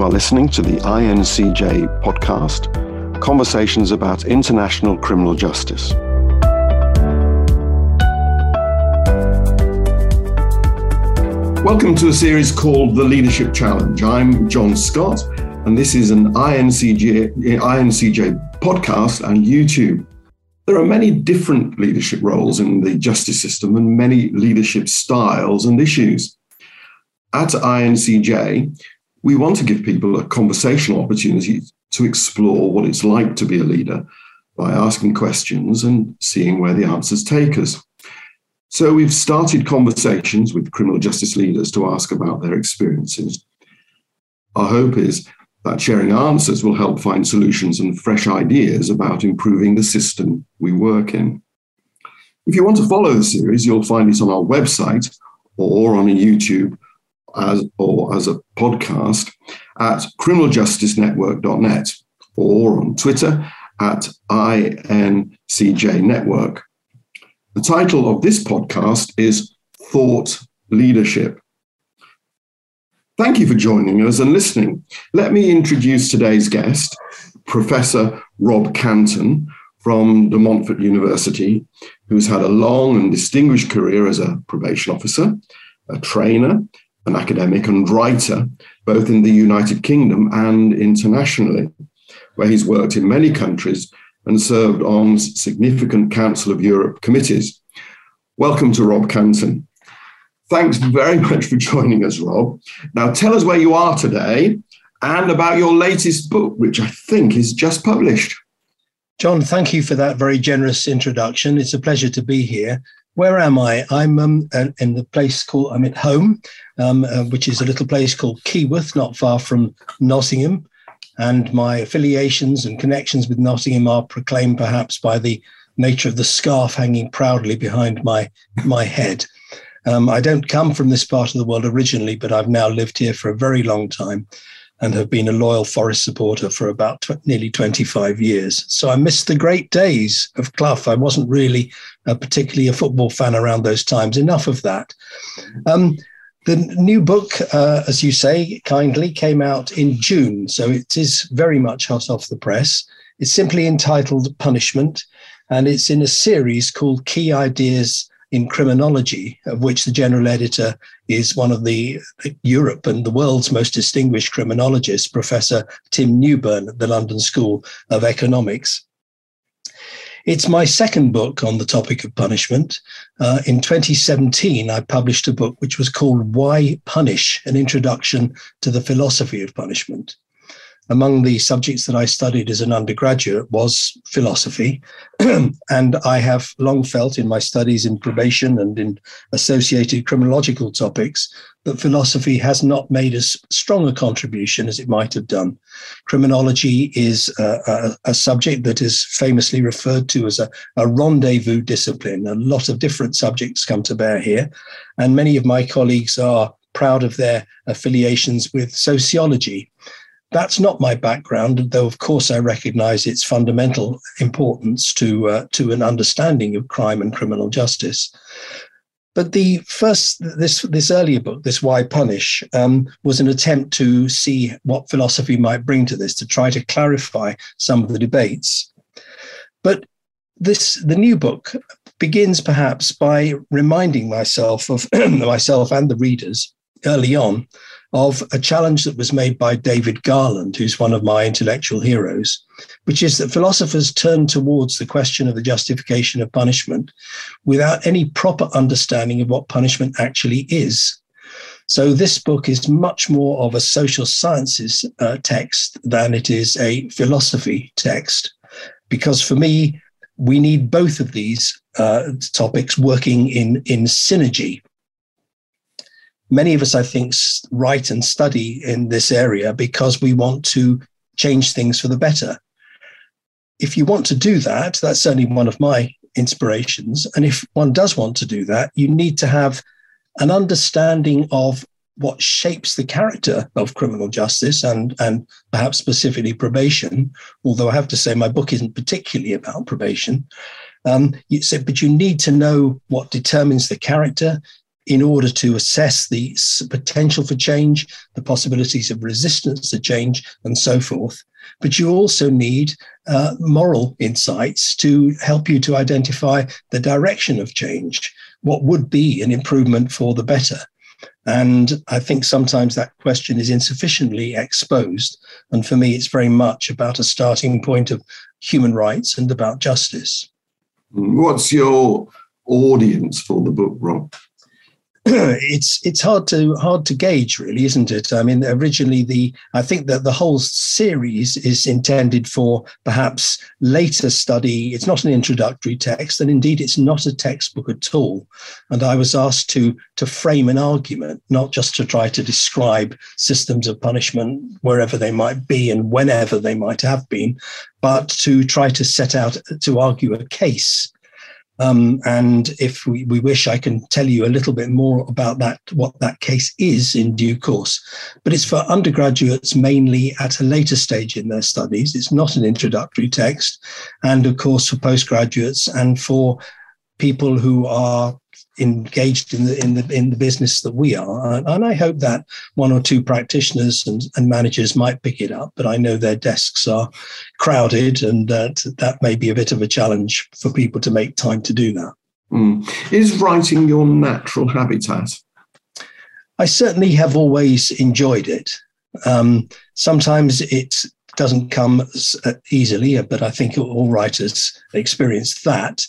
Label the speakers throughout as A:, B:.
A: You are listening to the INCJ podcast, Conversations about International Criminal Justice. Welcome to a series called The Leadership Challenge. I'm John Scott, and this is an INCJ, INCJ podcast and YouTube. There are many different leadership roles in the justice system and many leadership styles and issues. At INCJ, we want to give people a conversational opportunity to explore what it's like to be a leader by asking questions and seeing where the answers take us. So we've started conversations with criminal justice leaders to ask about their experiences. Our hope is that sharing answers will help find solutions and fresh ideas about improving the system we work in. If you want to follow the series, you'll find it on our website or on a YouTube as or as a podcast at criminaljusticenetwork.net or on Twitter at INCJ Network. The title of this podcast is Thought Leadership. Thank you for joining us and listening. Let me introduce today's guest, Professor Rob Canton from De Montfort University, who's had a long and distinguished career as a probation officer, a trainer, an academic and writer, both in the United Kingdom and internationally, where he's worked in many countries and served on significant Council of Europe committees. Welcome to Rob Canton. Thanks very much for joining us, Rob. Now, tell us where you are today and about your latest book, which I think is just published.
B: John, thank you for that very generous introduction. It's a pleasure to be here where am I? I'm um, in the place called, I'm at home, um, uh, which is a little place called Keyworth, not far from Nottingham. And my affiliations and connections with Nottingham are proclaimed perhaps by the nature of the scarf hanging proudly behind my, my head. Um, I don't come from this part of the world originally, but I've now lived here for a very long time and have been a loyal Forest supporter for about tw- nearly 25 years. So I missed the great days of Clough. I wasn't really uh, particularly a football fan around those times. Enough of that. Um, the new book, uh, as you say kindly, came out in June. So it is very much hot off the press. It's simply entitled Punishment, and it's in a series called Key Ideas in criminology, of which the general editor is one of the Europe and the world's most distinguished criminologists, Professor Tim Newburn at the London School of Economics. It's my second book on the topic of punishment. Uh, in 2017, I published a book which was called Why Punish An Introduction to the Philosophy of Punishment among the subjects that I studied as an undergraduate was philosophy. and I have long felt in my studies in probation and in associated criminological topics that philosophy has not made as strong a contribution as it might have done. Criminology is a, a, a subject that is famously referred to as a, a rendezvous discipline. A lot of different subjects come to bear here. And many of my colleagues are proud of their affiliations with sociology that's not my background, though of course I recognise its fundamental importance to uh, to an understanding of crime and criminal justice. But the first, this this earlier book, this Why Punish, um, was an attempt to see what philosophy might bring to this, to try to clarify some of the debates. But this the new book begins perhaps by reminding myself of myself and the readers early on of a challenge that was made by David Garland, who's one of my intellectual heroes, which is that philosophers turn towards the question of the justification of punishment without any proper understanding of what punishment actually is. So this book is much more of a social sciences uh, text than it is a philosophy text, because for me, we need both of these uh, topics working in, in synergy many of us, I think, write and study in this area because we want to change things for the better. If you want to do that, that's certainly one of my inspirations. And if one does want to do that, you need to have an understanding of what shapes the character of criminal justice and, and perhaps specifically probation. Although I have to say, my book isn't particularly about probation. Um, you said, but you need to know what determines the character in order to assess the potential for change, the possibilities of resistance to change, and so forth. But you also need uh, moral insights to help you to identify the direction of change, what would be an improvement for the better. And I think sometimes that question is insufficiently exposed. And for me, it's very much about a starting point of human rights and about justice.
A: What's your audience for the book, Rob?
B: it's it's hard to hard to gauge really isn't it? I mean originally the i think that the whole series is intended for perhaps later study. It's not an introductory text and indeed it's not a textbook at all. And i was asked to to frame an argument not just to try to describe systems of punishment wherever they might be and whenever they might have been but to try to set out to argue a case um, and if we, we, wish, I can tell you a little bit more about that, what that case is in due course. But it's for undergraduates mainly at a later stage in their studies. It's not an introductory text. And of course, for postgraduates and for people who are engaged in the in the in the business that we are. And I hope that one or two practitioners and, and managers might pick it up. But I know their desks are crowded, and that that may be a bit of a challenge for people to make time to do that.
A: Mm. Is writing your natural habitat?
B: I certainly have always enjoyed it. Um, sometimes it doesn't come uh, easily, but I think all writers experience that.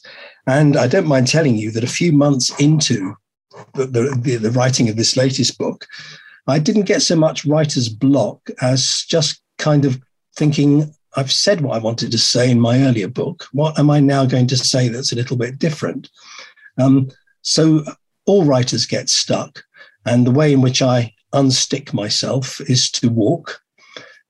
B: And I don't mind telling you that a few months into the, the, the writing of this latest book, I didn't get so much writer's block as just kind of thinking, I've said what I wanted to say in my earlier book. What am I now going to say that's a little bit different? Um, so all writers get stuck. And the way in which I unstick myself is to walk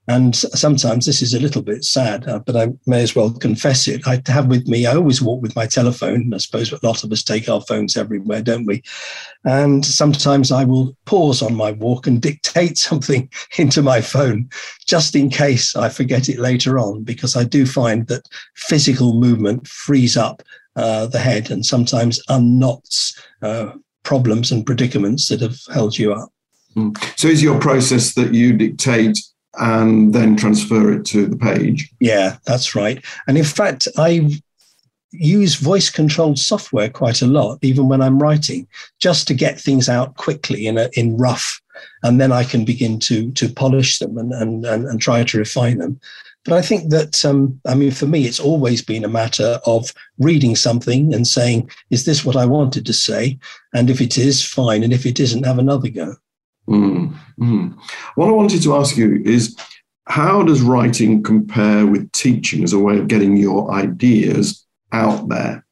B: and sometimes this is a little bit sad, uh, but I may as well confess it. I have with me, I always walk with my telephone. I suppose a lot of us take our phones everywhere, don't we? And sometimes I will pause on my walk and dictate something into my phone just in case I forget it later on, because I do find that physical movement frees up uh, the head and sometimes unknots uh, problems and predicaments that have held you up.
A: Hmm. So, is your process that you dictate and then transfer it to the page.
B: Yeah, that's right. And in fact, I use voice controlled software quite a lot, even when I'm writing, just to get things out quickly in a, in rough, and then I can begin to to polish them and and and, and try to refine them. But I think that, um, I mean, for me, it's always been a matter of reading something and saying, is this what I wanted to say? And if it is, fine. And if it isn't, have another go.
A: Mm, mm. What I wanted to ask you is how does writing compare with teaching as a way of getting your ideas out there?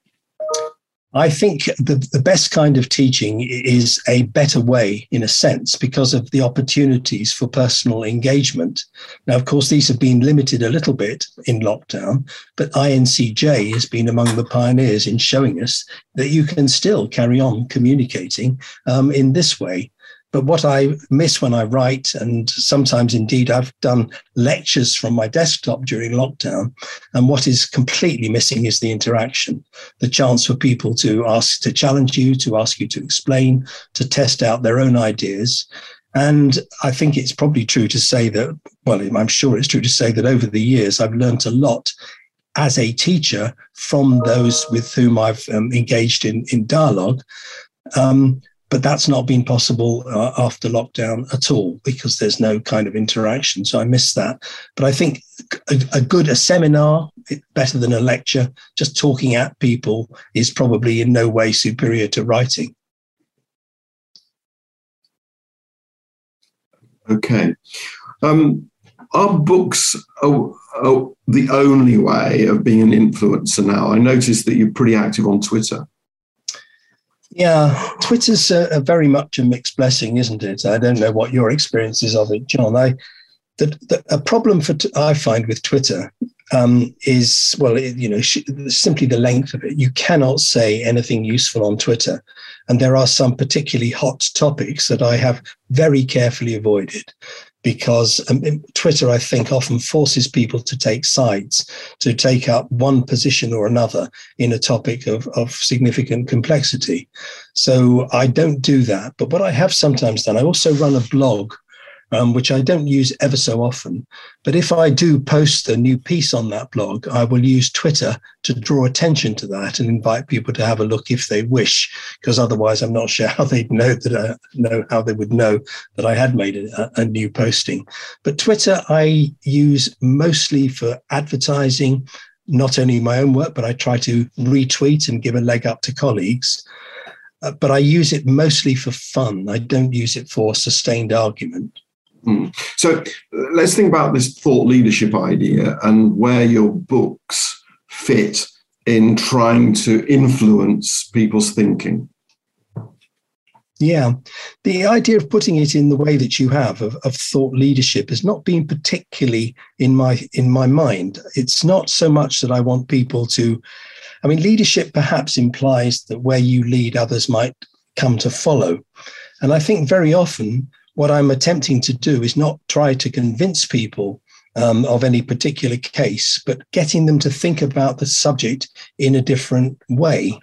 B: I think the, the best kind of teaching is a better way, in a sense, because of the opportunities for personal engagement. Now, of course, these have been limited a little bit in lockdown, but INCJ has been among the pioneers in showing us that you can still carry on communicating um, in this way. But what I miss when I write, and sometimes indeed I've done lectures from my desktop during lockdown, and what is completely missing is the interaction, the chance for people to ask, to challenge you, to ask you to explain, to test out their own ideas. And I think it's probably true to say that, well, I'm sure it's true to say that over the years I've learned a lot as a teacher from those with whom I've um, engaged in, in dialogue. Um, but that's not been possible uh, after lockdown at all because there's no kind of interaction. So I miss that. But I think a, a, good a seminar better than a lecture. Just talking at people is probably in no way superior to writing.
A: Okay. Um, are books the only way of being an influencer now? I noticed that you're pretty active on Twitter.
B: Yeah, Twitter's a, a, very much a mixed blessing, isn't it? I don't know what your experience is of it, John. I the, the a problem for I find with Twitter um, is well, it, you know, sh- simply the length of it. You cannot say anything useful on Twitter, and there are some particularly hot topics that I have very carefully avoided. Because um, Twitter, I think, often forces people to take sides, to take up one position or another in a topic of, of significant complexity. So I don't do that. But what I have sometimes done, I also run a blog um, which I don't use ever so often. But if I do post a new piece on that blog, I will use Twitter to draw attention to that and invite people to have a look if they wish, because otherwise I'm not sure how they'd know that I know how they would know that I had made a, a new posting. But Twitter I use mostly for advertising, not only my own work, but I try to retweet and give a leg up to colleagues. Uh, but I use it mostly for fun. I don't use it for sustained argument.
A: Mm. So let's think about this thought leadership idea and where your books fit in trying to influence people's thinking.
B: Yeah, the idea of putting it in the way that you have of, of thought leadership has not been particularly in my in my mind. It's not so much that I want people to. I mean, leadership perhaps implies that where you lead, others might come to follow, and I think very often what I'm attempting to do is not try to convince people um, of any particular case, but getting them to think about the subject in a different way.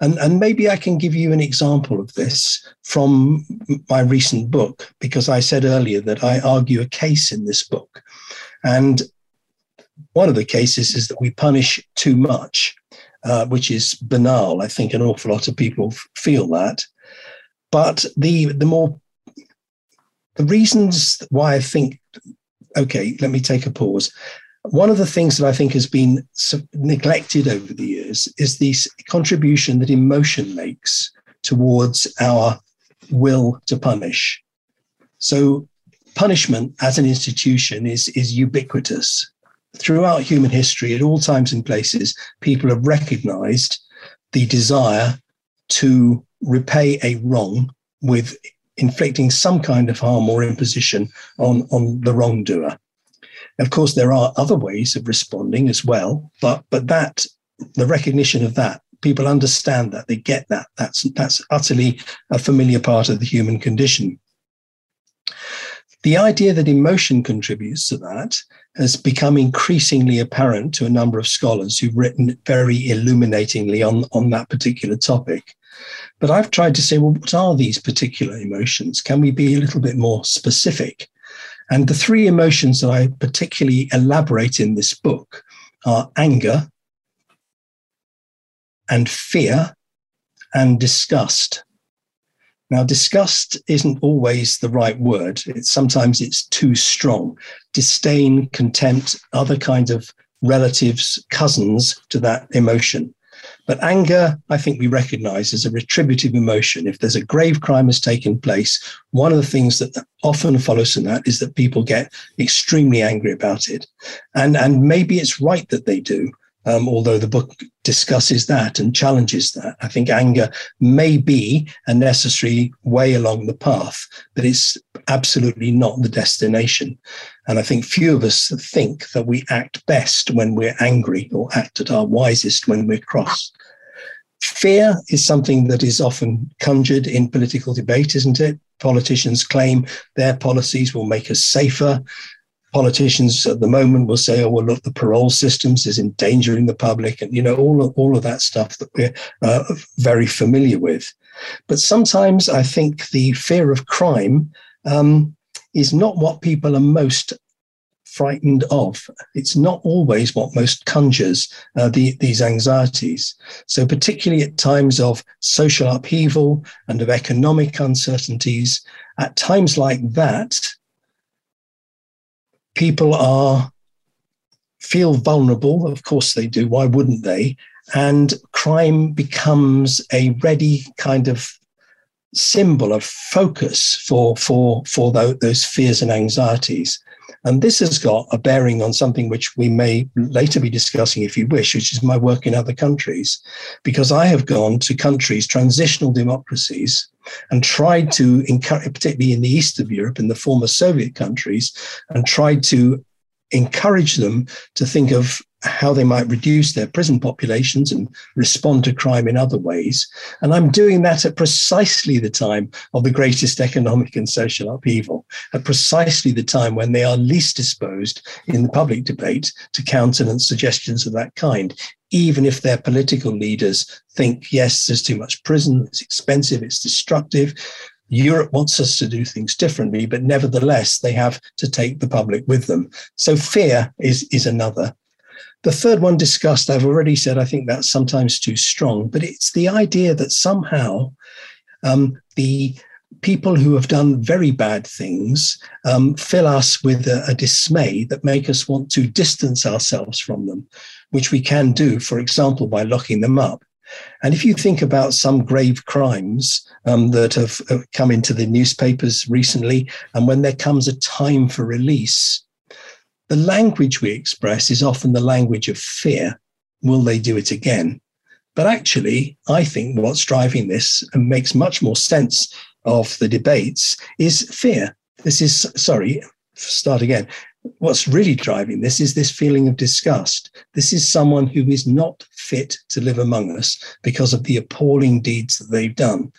B: And, and maybe I can give you an example of this from my recent book, because I said earlier that I argue a case in this book. And one of the cases is that we punish too much, uh, which is banal. I think an awful lot of people feel that. But the, the more the reasons why I think, okay, let me take a pause. One of the things that I think has been neglected over the years is the contribution that emotion makes towards our will to punish. So, punishment as an institution is, is ubiquitous. Throughout human history, at all times and places, people have recognized the desire to repay a wrong with inflicting some kind of harm or imposition on, on the wrongdoer. Of course, there are other ways of responding as well, but but that the recognition of that people understand that they get that that's that's utterly a familiar part of the human condition. The idea that emotion contributes to that has become increasingly apparent to a number of scholars who've written very illuminatingly on, on that particular topic. But I've tried to say, well, what are these particular emotions? Can we be a little bit more specific? And the three emotions that I particularly elaborate in this book are anger and fear and disgust. Now, disgust isn't always the right word. It's, sometimes it's too strong. Disdain, contempt, other kinds of relatives, cousins to that emotion. But anger, I think we recognize as a retributive emotion. If there's a grave crime has taken place, one of the things that often follows from that is that people get extremely angry about it. And, and maybe it's right that they do um, although the book discusses that and challenges that. I think anger may be a necessary way along the path, but it's absolutely not the destination. And I think few of us think that we act best when we're angry or act at our wisest when we're cross. Fear is something that is often conjured in political debate, isn't it? Politicians claim their policies will make us safer, politicians at the moment will say, "Oh, well, look, the parole systems is endangering the public," and you know all of, all of that stuff that we're uh, very familiar with. But sometimes I think the fear of crime um, is not what people are most frightened of. It's not always what most conjures uh, the, these anxieties. So, particularly at times of social upheaval and of economic uncertainties, at times like that, people are feel vulnerable. Of course they do. Why wouldn't they? And crime becomes a ready kind of symbol of focus for for for those fears and anxieties. And this has got a bearing on something which we may later be discussing if you wish, which is my work in other countries, because I have gone to countries, transitional democracies, and tried to encourage, particularly in the east of Europe, in the former Soviet countries, and tried to encourage them to think of how they might reduce their prison populations and respond to crime in other ways. And I'm doing that at precisely the time of the greatest economic and social upheaval, at precisely the time when they are least disposed in the public debate to countenance suggestions of that kind. Even if their political leaders think, yes, there's too much prison, it's expensive, it's destructive, Europe wants us to do things differently, but nevertheless, they have to take the public with them. So fear is, is another. The third one discussed, I've already said, I think that's sometimes too strong, but it's the idea that somehow um, the people who have done very bad things um, fill us with a, a, dismay that make us want to distance ourselves from them, which we can do, for example, by locking them up. And if you think about some grave crimes um, that have, have come into the newspapers recently, and when there comes a time for release, the language we express is often the language of fear. Will they do it again? But actually, I think what's driving this and makes much more sense of the debates is fear. This is, sorry, start again. What's really driving this is this feeling of disgust. This is someone who is not fit to live among us because of the appalling deeds that they've done.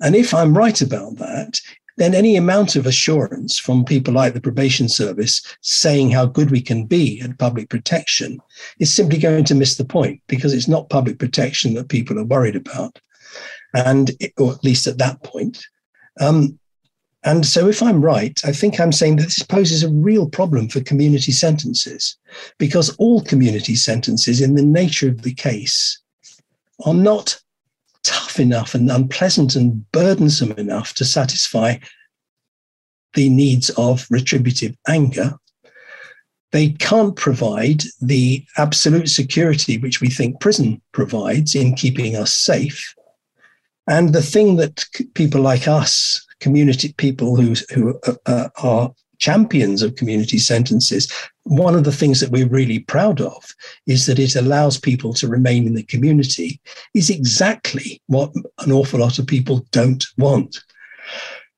B: And if I'm right about that, then any amount of assurance from people like the probation service saying how good we can be at public protection is simply going to miss the point because it's not public protection that people are worried about. And, or at least at that point. Um, and so, if I'm right, I think I'm saying that this poses a real problem for community sentences because all community sentences, in the nature of the case, are not tough enough and unpleasant and burdensome enough to satisfy the needs of retributive anger. They can't provide the absolute security which we think prison provides in keeping us safe. And the thing that people like us, community people who, who uh, uh are champions of community sentences, one of the things that we're really proud of is that it allows people to remain in the community, is exactly what an awful lot of people don't want.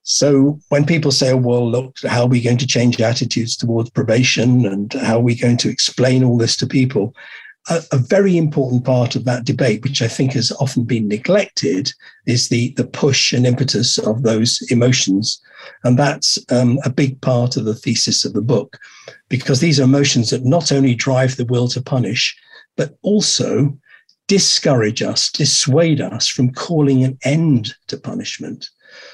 B: So when people say, well, look, how are we going to change attitudes towards probation and how are we going to explain all this to people? A, a, very important part of that debate, which I think has often been neglected, is the, the push and impetus of those emotions. And that's um, a big part of the thesis of the book, because these are emotions that not only drive the will to punish, but also discourage us, dissuade us from calling an end to punishment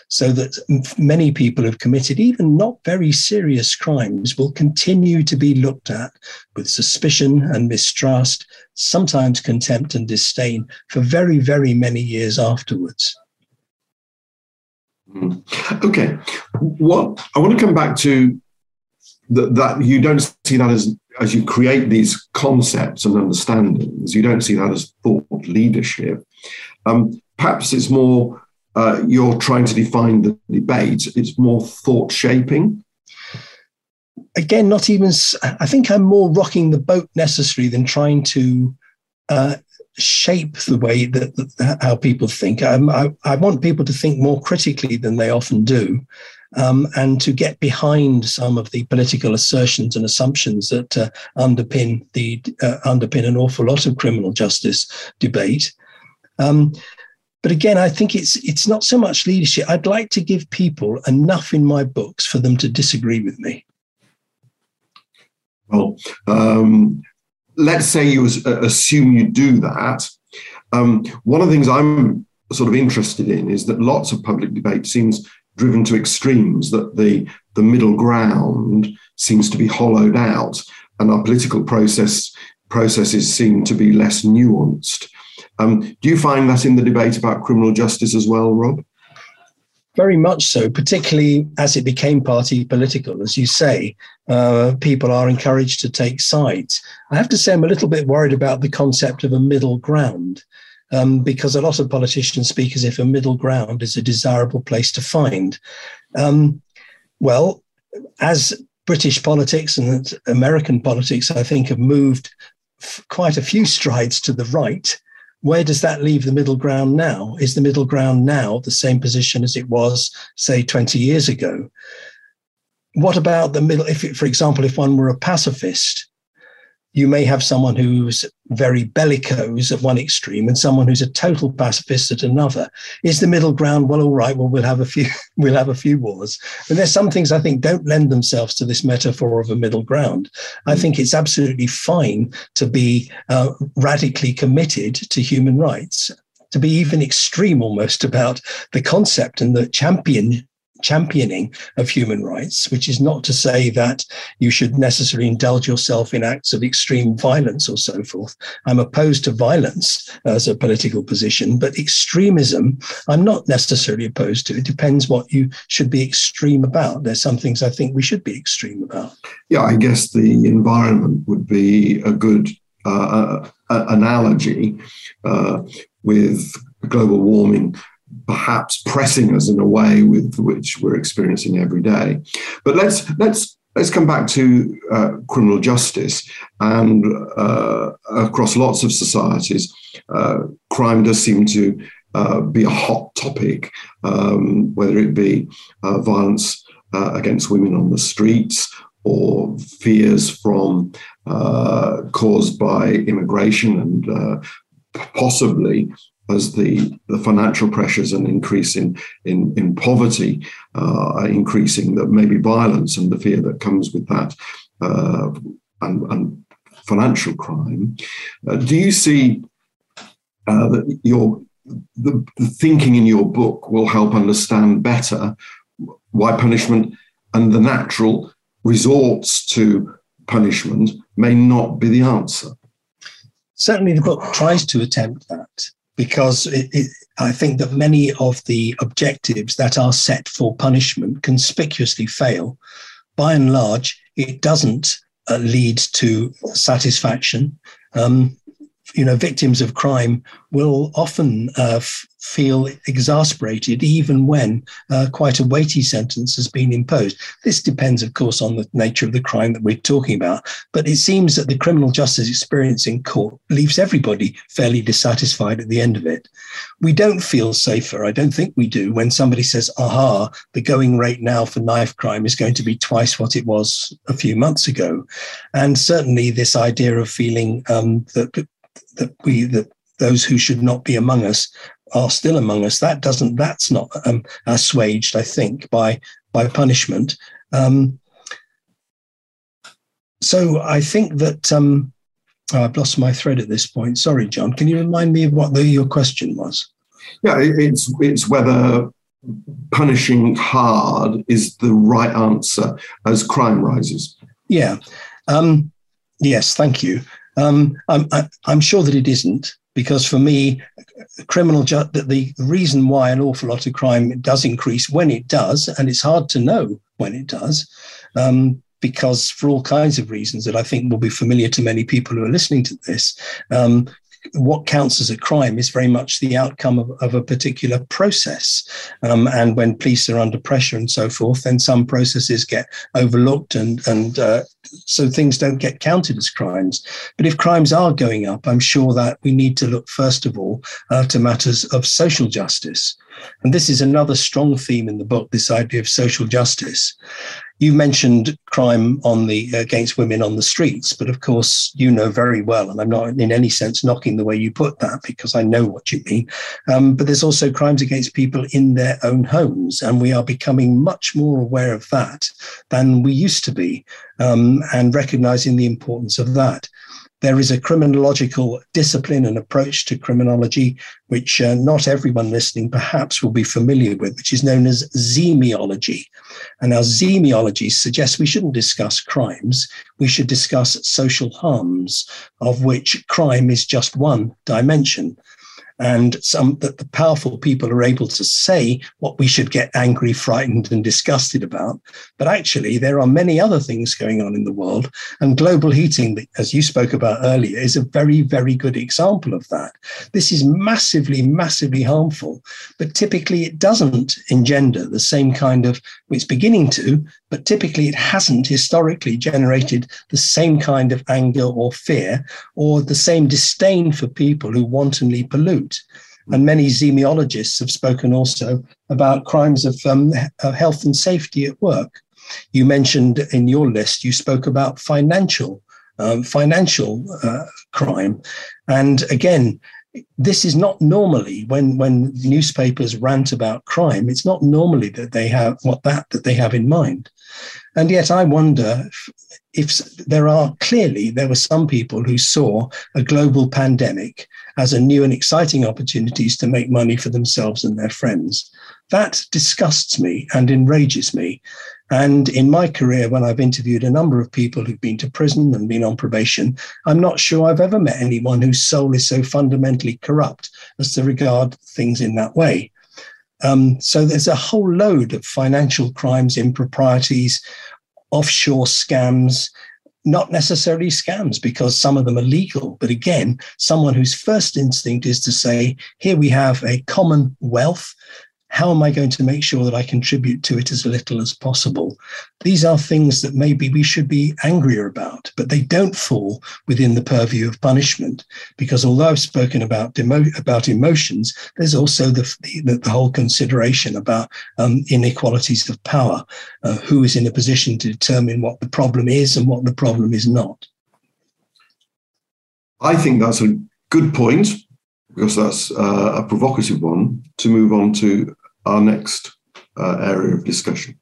B: so that many people who've committed even not very serious crimes will continue to be looked at with suspicion and mistrust, sometimes contempt and disdain for very, very many years afterwards.
A: Hmm. Okay, what I want to come back to that, that you don't see that as as you create these concepts and understandings, you don't see that as thought leadership. Um, perhaps it's more uh, you're trying to define the debate. It's more thought shaping.
B: Again, not even. I think I'm more rocking the boat necessary than trying to uh, shape the way that, that, how people think. I, I, want people to think more critically than they often do, um, and to get behind some of the political assertions and assumptions that uh, underpin the uh, underpin an awful lot of criminal justice debate. Um, but again, I think it's it's not so much leadership. I'd like to give people enough in my books for them to disagree with me.
A: Well, um, let's say you uh, assume you do that. Um, one of the things I'm sort of interested in is that lots of public debate seems driven to extremes. That the the middle ground seems to be hollowed out, and our political process processes seem to be less nuanced. Um, do you find that in the debate about criminal justice as well, Rob?
B: Very much so, particularly as it became party political. As you say, uh, people are encouraged to take sides. I have to say, I'm a little bit worried about the concept of a middle ground. Um, because a lot of politicians speak as if a middle ground is a desirable place to find. Um, well, as British politics and American politics, I think, have moved f- quite a few strides to the right, where does that leave the middle ground now? Is the middle ground now the same position as it was, say, 20 years ago? what about the middle? If, for example, if one were a pacifist, you may have someone who's very bellicose at one extreme and someone who's a total pacifist at another. Is the middle ground? Well, all right. Well, we'll have a few. We'll have a few wars. And there's some things I think don't lend themselves to this metaphor of a middle ground. I mm. think it's absolutely fine to be uh, radically committed to human rights to be even extreme almost about the concept and the champion championing of human rights, which is not to say that you should necessarily indulge yourself in acts of extreme violence or so forth. I'm opposed to violence as a political position, but extremism, I'm not necessarily opposed to. It depends what you should be extreme about. There's some things I think we should be extreme about.
A: Yeah, I guess the environment would be a good uh, analogy uh, with global warming perhaps pressing us in a way with which we're experiencing every day. But let's let's let's come back to uh, criminal justice and uh, across lots of societies, uh, crime does seem to uh, be a hot topic, um, whether it be uh, violence uh, against women on the streets or fears from caused by immigration and possibly as the, the financial pressures and increase in, in, in poverty uh, are increasing, that maybe violence and the fear that comes with that uh, and, and, financial crime. Uh, do you see uh, that your the, the thinking in your book will help understand better why punishment and the natural resorts to punishment may not be the answer?
B: Certainly, the book tries to attempt that because it, it, I think that many of the objectives that are set for punishment conspicuously fail. By and large, it doesn't uh, lead to satisfaction. Um, you know, victims of crime will often uh, f- feel exasperated even when uh, quite a weighty sentence has been imposed. This depends, of course, on the nature of the crime that we're talking about. But it seems that the criminal justice experience in court leaves everybody fairly dissatisfied at the end of it. We don't feel safer, I don't think we do, when somebody says, aha, the going rate now for knife crime is going to be twice what it was a few months ago. And certainly this idea of feeling um, that that we that those who should not be among us are still among us. That doesn't. That's not um, assuaged, I think, by by punishment. Um, so I think that um, oh, I've lost my thread at this point. Sorry, John. Can you remind me of what the, your question was?
A: Yeah, it's it's whether punishing hard is the right answer as crime rises.
B: Yeah. Um, yes. Thank you. Um, I'm, I, i am sure that it isn't because for me, criminal ju- the reason why an awful lot of crime does increase when it does, and it's hard to know when it does, um, because for all kinds of reasons that I think will be familiar to many people who are listening to this, um, what counts as a crime is very much the outcome of, of a particular process. Um, and when police are under pressure and so forth, then some processes get overlooked and, and uh, so things don't get counted as crimes. But if crimes are going up, I'm sure that we need to look, first of all, uh, to matters of social justice. And this is another strong theme in the book, this idea of social justice. You mentioned crime on the against women on the streets, but of course you know very well, and I'm not in any sense knocking the way you put that because I know what you mean. Um, but there's also crimes against people in their own homes, and we are becoming much more aware of that than we used to be, um, and recognizing the importance of that there is a criminological discipline and approach to criminology, which uh, not everyone listening perhaps will be familiar with, which is known as zemiology. And our zemiology suggests we shouldn't discuss crimes, we should discuss social harms, of which crime is just one dimension and some that the powerful people are able to say what we should get angry, frightened, and disgusted about. But actually, there are many other things going on in the world, and global heating, as you spoke about earlier, is a very, very good example of that. This is massively, massively harmful, but typically it doesn't engender the same kind of. It's beginning to, but typically it hasn't historically generated the same kind of anger or fear or the same disdain for people who wantonly pollute. And many zemiologists have spoken also about crimes of um, health and safety at work. You mentioned in your list, you spoke about financial um, financial uh, crime, and again, this is not normally when when newspapers rant about crime. It's not normally that they have what that that they have in mind, and yet I wonder if, if there are clearly there were some people who saw a global pandemic as a new and exciting opportunities to make money for themselves and their friends. That disgusts me and enrages me. And in my career, when I've interviewed a number of people who've been to prison and been on probation, I'm not sure I've ever met anyone whose soul is so fundamentally corrupt as to regard things in that way. Um, so there's a whole load of financial crimes, improprieties, offshore scams, not necessarily scams because some of them are legal. But again, someone whose first instinct is to say, here we have a common wealth how am I going to make sure that I contribute to it as little as possible? These are things that maybe we should be angrier about, but they don't fall within the purview of punishment. Because although I've spoken about demo- about emotions, there's also the, the, the whole consideration about um, inequalities of power, uh, who is in a position to determine what the problem is and what the problem is not.
A: I think that's a good point because that's uh, a provocative one, to move on to our next uh, area of discussion.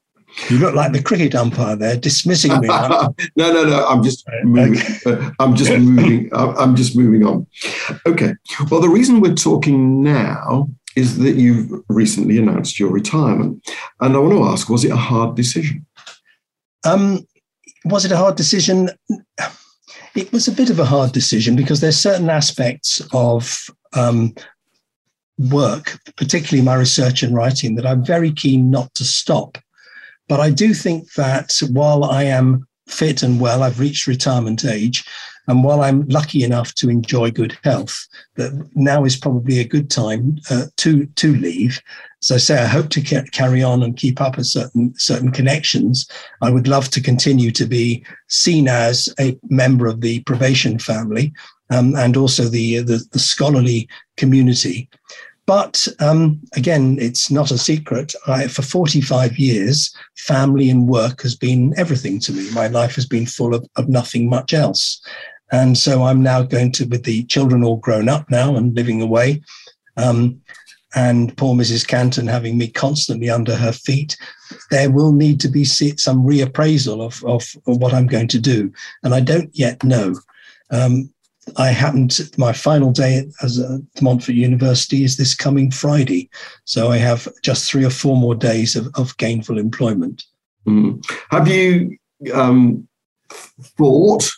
B: You look like the cricket umpire there, dismissing me.
A: no, no, no. I'm just moving. Uh, I'm just moving. I'm just moving on. Okay. Well, the reason we're talking now is that you've recently announced your retirement, and I want to ask: Was it a hard decision?
B: Um, was it a hard decision? It was a bit of a hard decision because there's certain aspects of um, work, particularly my research and writing, that I'm very keen not to stop. But I do think that while I am fit and well, I've reached retirement age, and while I'm lucky enough to enjoy good health, that now is probably a good time uh, to to leave. As I say, I hope to ca- carry on and keep up a certain certain connections. I would love to continue to be seen as a member of the probation family um, and also the, the, the scholarly community. But um, again, it's not a secret. I, for 45 years, family and work has been everything to me. My life has been full of, of nothing much else. And so I'm now going to, with the children all grown up now and living away, um, and poor Mrs. Canton having me constantly under her feet, there will need to be some reappraisal of, of, of what I'm going to do. And I don't yet know. Um, I happened my final day as at Montfort University is this coming Friday, so I have just three or four more days of, of gainful employment.
A: Mm. Have you um, thought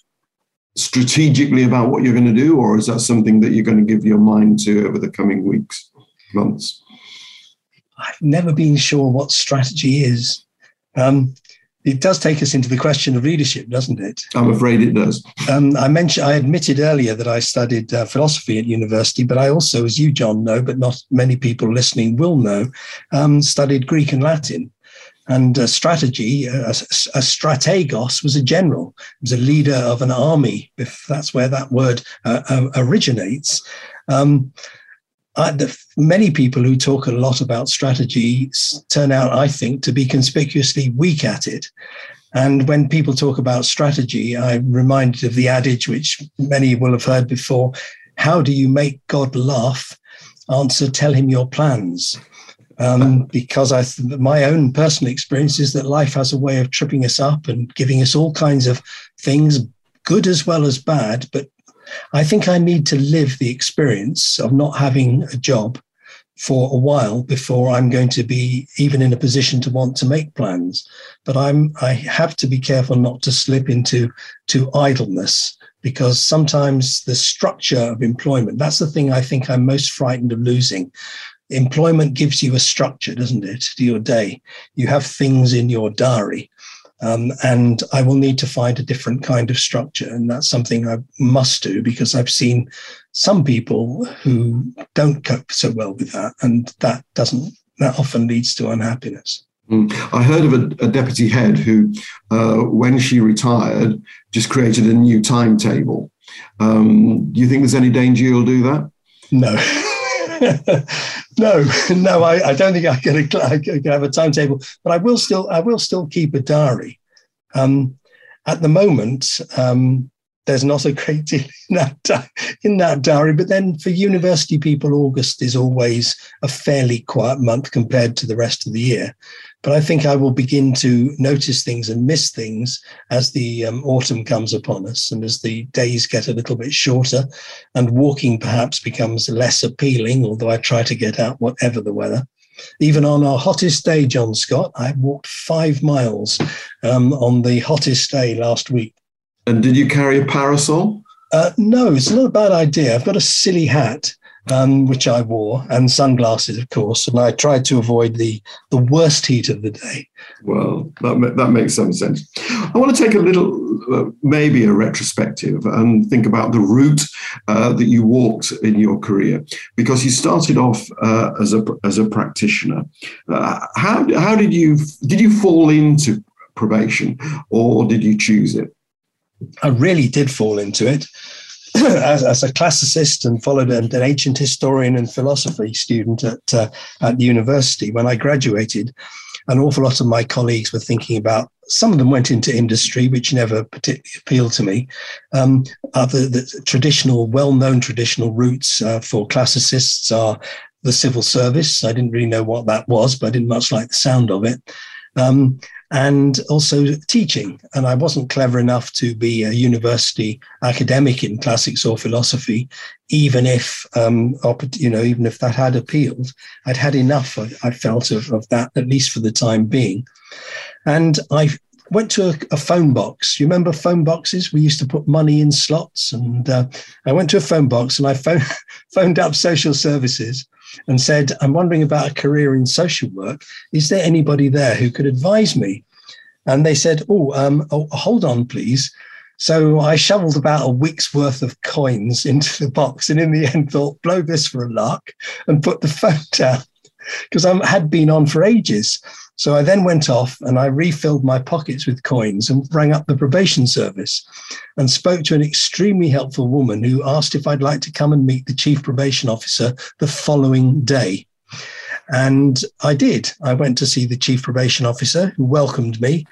A: strategically about what you're going to do, or is that something that you're going to give your mind to over the coming weeks, months?
B: I've never been sure what strategy is. Um, it does take us into the question of leadership, doesn't it?
A: I'm afraid it does.
B: Um, I mentioned, I admitted earlier that I studied uh, philosophy at university, but I also, as you, John, know, but not many people listening will know, um, studied Greek and Latin. And a strategy, a, a strategos was a general, was a leader of an army, if that's where that word uh, uh, originates. Um, I, the, many people who talk a lot about strategy turn out, I think, to be conspicuously weak at it. And when people talk about strategy, I'm reminded of the adage, which many will have heard before How do you make God laugh? Answer, tell him your plans. Um, because I, my own personal experience is that life has a way of tripping us up and giving us all kinds of things, good as well as bad, but I think I need to live the experience of not having a job for a while before I'm going to be even in a position to want to make plans. But I'm I have to be careful not to slip into to idleness because sometimes the structure of employment, that's the thing I think I'm most frightened of losing. Employment gives you a structure, doesn't it, to your day? You have things in your diary. Um, and I will need to find a different kind of structure. And that's something I must do because I've seen some people who don't cope so well with that. And that doesn't, that often leads to unhappiness.
A: Mm. I heard of a, a deputy head who, uh, when she retired, just created a new timetable. Um, do you think there's any danger you'll do that?
B: No. no, no, I, I, don't think I can, I can have a timetable, but I will still, I will still keep a diary. Um, at the moment, um, there's not a great deal in that, in that diary. But then for university people, August is always a fairly quiet month compared to the rest of the year. But I think I will begin to notice things and miss things as the um, autumn comes upon us and as the days get a little bit shorter and walking perhaps becomes less appealing, although I try to get out whatever the weather. Even on our hottest day, John Scott, I walked five miles um, on the hottest day last week.
A: And did you carry a parasol?
B: Uh, no, it's not a bad idea. I've got a silly hat, um, which I wore, and sunglasses, of course. And I tried to avoid the the worst heat of the day.
A: Well, that that makes some sense. I want to take a little, uh, maybe a retrospective, and think about the route uh, that you walked in your career, because you started off uh, as a as a practitioner. Uh, how how did you did you fall into probation, or did you choose it?
B: I really did fall into it. as, as, a classicist and followed an, an, ancient historian and philosophy student at uh, at university when I graduated, an awful lot of my colleagues were thinking about. Some of them went into industry, which never particularly appealed to me. Um, other the traditional, well-known traditional routes uh, for classicists are the civil service. I didn't really know what that was, but I didn't much like the sound of it. Um, and also teaching. And I wasn't clever enough to be a university academic in classics or philosophy, even if, um, you know, even if that had appealed. I'd had enough, I, felt, of, of that, at least for the time being. And I went to a, a, phone box. You remember phone boxes? We used to put money in slots. And uh, I went to a phone box and I phone, phoned up social services and said, I'm wondering about a career in social work. Is there anybody there who could advise me? And they said, Oh, um, oh hold on, please. So I shoveled about a week's worth of coins into the box and in the end thought, blow this for a lark and put the phone down because I had been on for ages. So I then went off and I refilled my pockets with coins and rang up the probation service and spoke to an extremely helpful woman who asked if I'd like to come and meet the chief probation officer the following day. And I did. I went to see the chief probation officer who welcomed me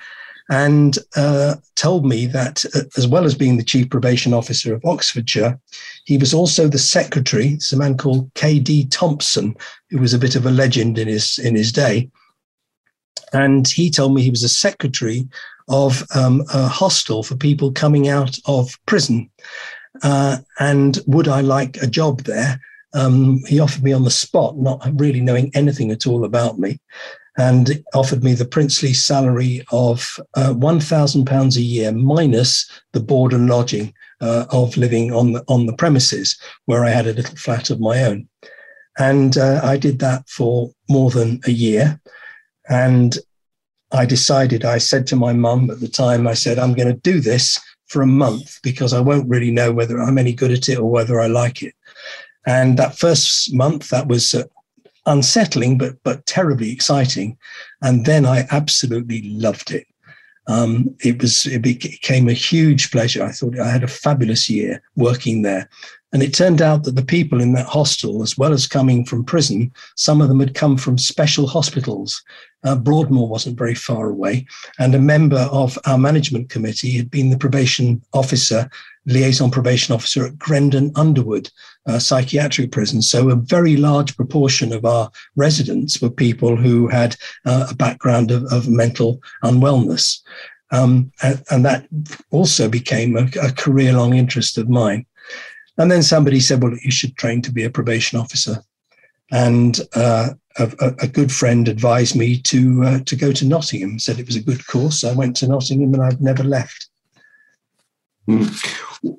B: and uh, told me that, uh, as well as being the chief probation officer of Oxfordshire, he was also the secretary. It's a man called K.D. Thompson, who was a bit of a legend in his in his day. And he told me he was a secretary of um, a hostel for people coming out of prison. Uh, and would I like a job there? Um, he offered me on the spot, not really knowing anything at all about me, and offered me the princely salary of uh, £1,000 a year minus the board and lodging uh, of living on the, on the premises where I had a little flat of my own. And uh, I did that for more than a year. And I decided, I said to my mum at the time, I said, I'm going to do this for a month because I won't really know whether I'm any good at it or whether I like it. And that first month, that was uh, unsettling, but but terribly exciting. And then I absolutely loved it. Um, it was it became a huge pleasure. I thought I had a fabulous year working there, and it turned out that the people in that hostel, as well as coming from prison, some of them had come from special hospitals. Uh, Broadmoor wasn't very far away, and a member of our management committee had been the probation officer, liaison probation officer at Grendon Underwood uh, psychiatric prison. So a very large proportion of our residents were people who had uh, a background of, of mental unwellness. Um, and, and, that also became a, a career long interest of mine. And then somebody said, well, you should train to be a probation officer. And uh, a, a, good friend advised me to uh, to go to Nottingham. Said it was a good course. I went to Nottingham, and I've never left.
A: Mm.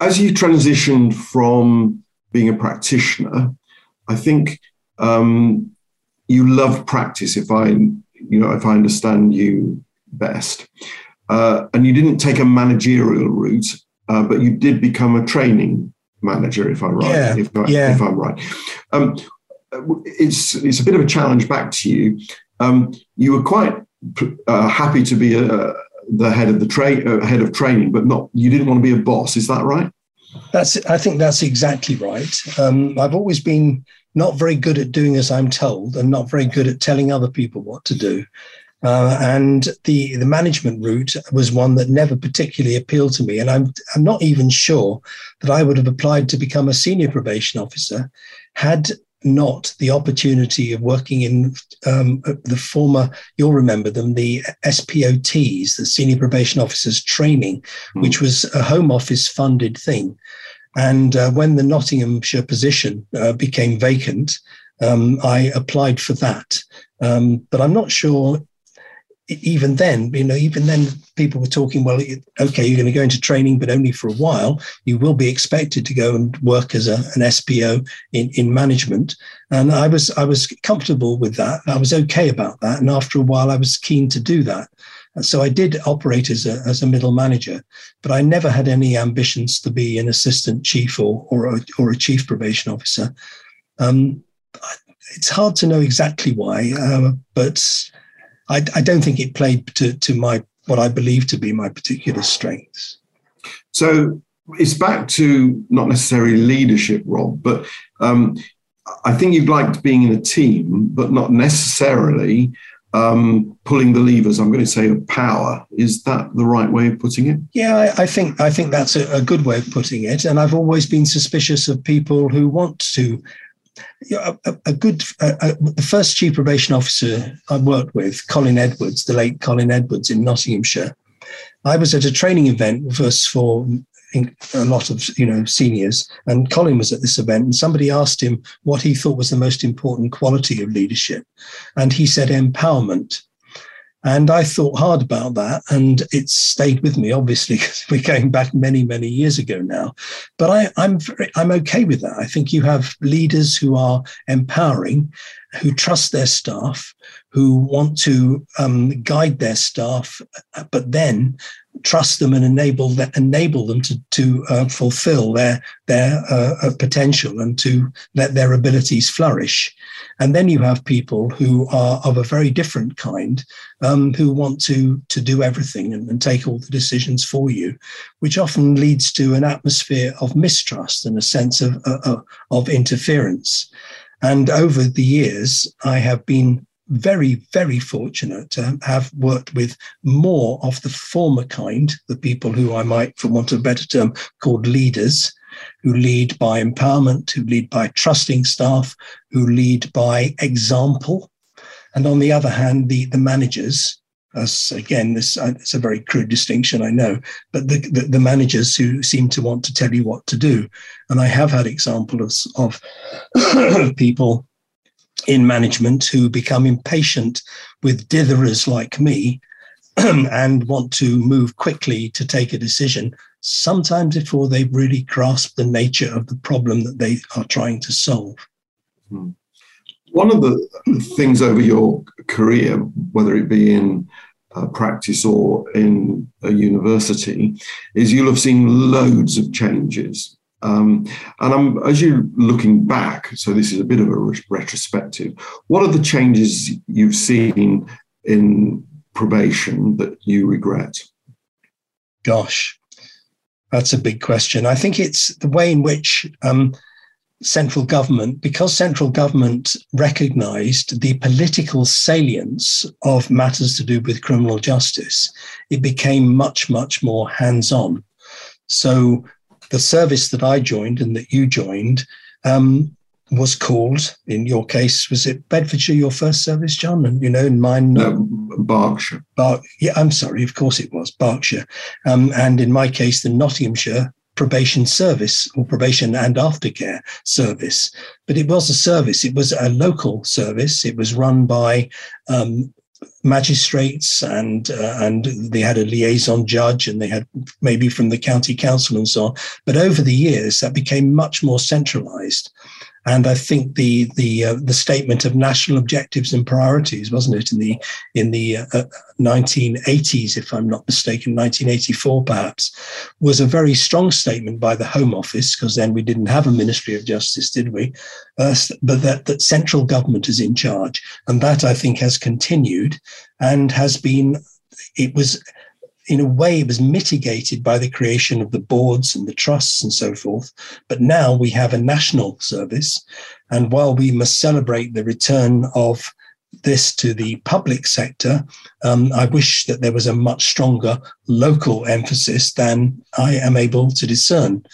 A: As you transitioned from being a practitioner, I think um, you loved practice. If I, you know, if I understand you best, uh, and you didn't take a managerial route uh, but you did become a training manager, if I'm right.
B: Yeah,
A: if, I,
B: yeah.
A: if I'm right. Um, it's it's a bit of a challenge back to you. Um, you were quite uh, happy to be a, uh, the head of the uh, head of training, but not you didn't want to be a boss. Is that right?
B: That's. I think that's exactly right. Um, I've always been not very good at doing as I'm told, and not very good at telling other people what to do. Uh, and the the management route was one that never particularly appealed to me. And I'm I'm not even sure that I would have applied to become a senior probation officer had not the opportunity of working in um, the former, you'll remember them, the SPOTs, the Senior Probation Officers Training, mm. which was a Home Office funded thing. And uh, when the Nottinghamshire position uh, became vacant, um, I applied for that. Um, but I'm not sure even then, you know, even then, people were talking, well, okay, you're going to go into training, but only for a while. You will be expected to go and work as a, an SPO in, in management. And I was, I was comfortable with that. I was okay about that. And after a while, I was keen to do that. So I did operate as a, as a middle manager, but I never had any ambitions to be an assistant chief or, or, a, or a chief probation officer. Um, it's hard to know exactly why, uh, but I, I don't think it played to, to my what I believe to be my particular strengths.
A: So it's back to not necessarily leadership, Rob, but um, I think you've liked being in a team, but not necessarily um, pulling the levers. I'm going to say of power. Is that the right way of putting it?
B: Yeah, I, I think I think that's a, a, good way of putting it. And I've always been suspicious of people who want to a, a, good a, the first chief probation officer I worked with, Colin Edwards, the late Colin Edwards in Nottinghamshire. I was at a training event us for a lot of you know seniors, and Colin was at this event, and somebody asked him what he thought was the most important quality of leadership, and he said empowerment. And I thought hard about that, and it stayed with me, obviously, because we're going back many, many years ago now. But I, I'm very, I'm okay with that. I think you have leaders who are empowering, who trust their staff, who want to um, guide their staff, but then trust them and enable that enable them to to uh, fulfill their their uh, uh, potential and to let their abilities flourish. And then you have people who are of a very different kind, um, who want to to do everything and, and, take all the decisions for you, which often leads to an atmosphere of mistrust and a sense of uh, uh of interference. And over the years, I have been very, very fortunate to have worked with more of the former kind, the people who I might, for want of a better term, called leaders, who lead by empowerment, who lead by trusting staff, who lead by example. And on the other hand, the, the managers, as again, this uh, it's a very crude distinction, I know, but the, the, the, managers who seem to want to tell you what to do. And I have had examples of, of people in management who become impatient with ditherers like me and want to move quickly to take a decision, sometimes before they've really grasped the nature of the problem that they are trying to solve.
A: Hmm. One of the things over your career, whether it be in uh, practice or in a university, is you'll have seen loads of changes um, and I'm, as you're looking back, so this is a bit of a re- retrospective, what are the changes you've seen in probation that you regret?
B: Gosh, that's a big question. I think it's the way in which um, central government, because central government recognized the political salience of matters to do with criminal justice, it became much, much more hands on. So the service that I joined and that you joined um, was called, in your case, was it Bedfordshire, your first service, John? And, you know, in mine,
A: no, Berkshire.
B: Bar- yeah, I'm sorry, of course it was Berkshire. Um, and in my case, the Nottinghamshire probation service or probation and aftercare service. But it was a service, it was a local service. It was run by um, magistrates and uh, and they had a liaison judge and they had maybe from the county council and so on. But over the years that became much more centralized and I think the the uh, the statement of national objectives and priorities, wasn't it, in the in the uh, 1980s, if I'm not mistaken, 1984 perhaps, was a very strong statement by the Home Office because then we didn't have a Ministry of Justice, did we? Uh, but that that central government is in charge, and that I think has continued and has been. It was in a way, it was mitigated by the creation of the boards and the trusts and so forth. But now we have a national service. And while we must celebrate the return of this to the public sector, um, I wish that there was a much stronger local emphasis than I am able to discern.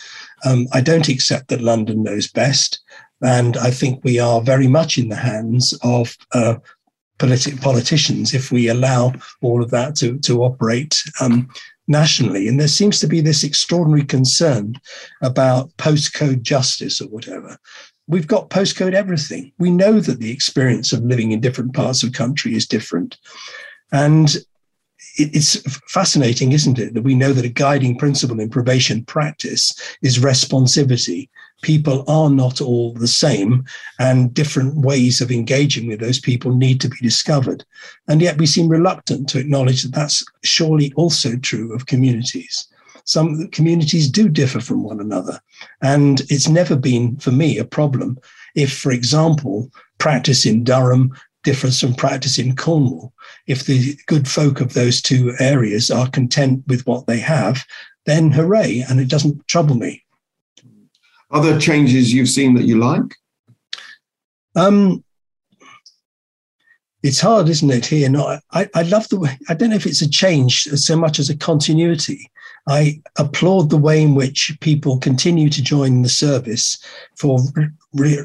B: Um, I don't accept that London knows best. And I think we are very much in the hands of uh, politi- politicians if we allow all of that to, to operate um, nationally. And there seems to be this extraordinary concern about postcode justice or whatever. We've got postcode everything. We know that the experience of living in different parts of country is different. And it's fascinating, isn't it, that we know that a guiding principle in probation practice is responsivity people are not all the same and different ways of engaging with those people need to be discovered. And yet we seem reluctant to acknowledge that that's surely also true of communities. Some communities do differ from one another. And it's never been, for me, a problem if, for example, practice in Durham differs from practice in Cornwall. If the good folk of those two areas are content with what they have, then hooray, and it doesn't trouble me.
A: Other changes you've seen that you like?
B: Um, it's hard, isn't it? Here, no, I, I love the way. I don't know if it's a change so much as a continuity. I applaud the way in which people continue to join the service for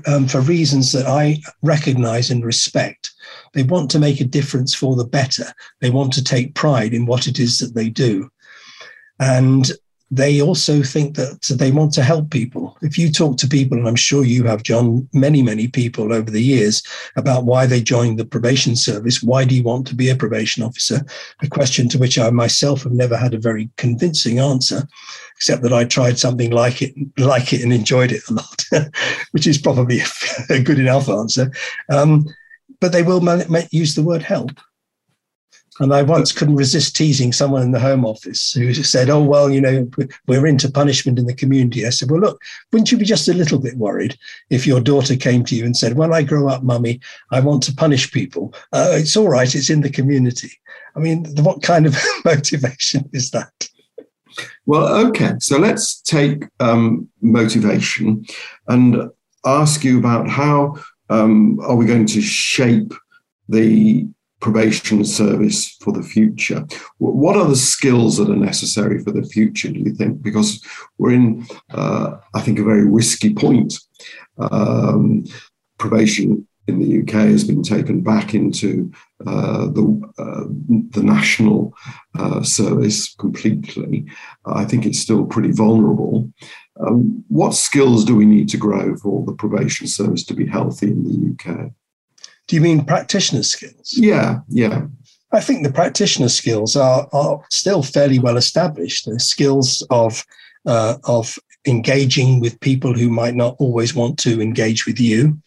B: um, for reasons that I recognise and respect. They want to make a difference for the better. They want to take pride in what it is that they do, and they also think that they want to help people. If you talk to people, and I'm sure you have, John, many, many people over the years about why they joined the probation service, why do you want to be a probation officer? A question to which I myself have never had a very convincing answer, except that I tried something like it, like it, and enjoyed it a lot, which is probably a good enough answer. Um, but they will use the word help. And I once couldn't resist teasing someone in the Home Office who said, Oh, well, you know, we're into punishment in the community. I said, Well, look, wouldn't you be just a little bit worried if your daughter came to you and said, When I grow up, mummy, I want to punish people? Uh, it's all right, it's in the community. I mean, what kind of motivation is that?
A: Well, okay. So let's take um, motivation and ask you about how um, are we going to shape the probation service for the future. What are the skills that are necessary for the future, do you think? Because we're in, uh, I think, a very risky point. Um, probation in the UK has been taken back into uh, the uh, the national uh, service completely. I think it's still pretty vulnerable. Um, what skills do we need to grow for the probation service to be healthy in the UK?
B: Do you mean practitioner skills?
A: Yeah, yeah.
B: I think the practitioner skills are, are still fairly well established. The skills of uh, of engaging with people who might not always want to engage with you,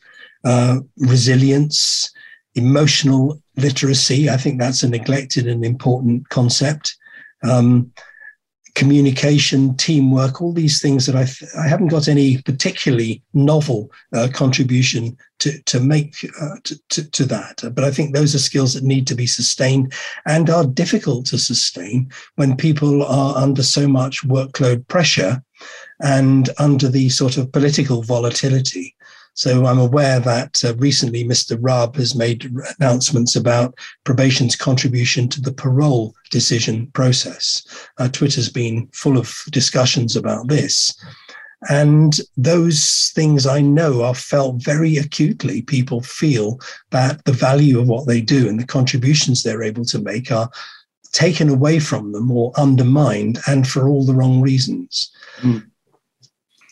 B: uh, resilience, emotional literacy. I think that's a neglected and important concept. Um, communication, teamwork, all these things that I, I haven't got any particularly novel uh, contribution to, to make uh, to, to, to, that. But I think those are skills that need to be sustained and are difficult to sustain when people are under so much workload pressure and under the sort of political volatility so I'm aware that uh, recently Mr. Raab has made announcements about probation's contribution to the parole decision process. Uh, Twitter's been full of discussions about this. And those things I know are felt very acutely. People feel that the value of what they do and the contributions they're able to make are taken away from them or undermined, and for all the wrong reasons. Mm.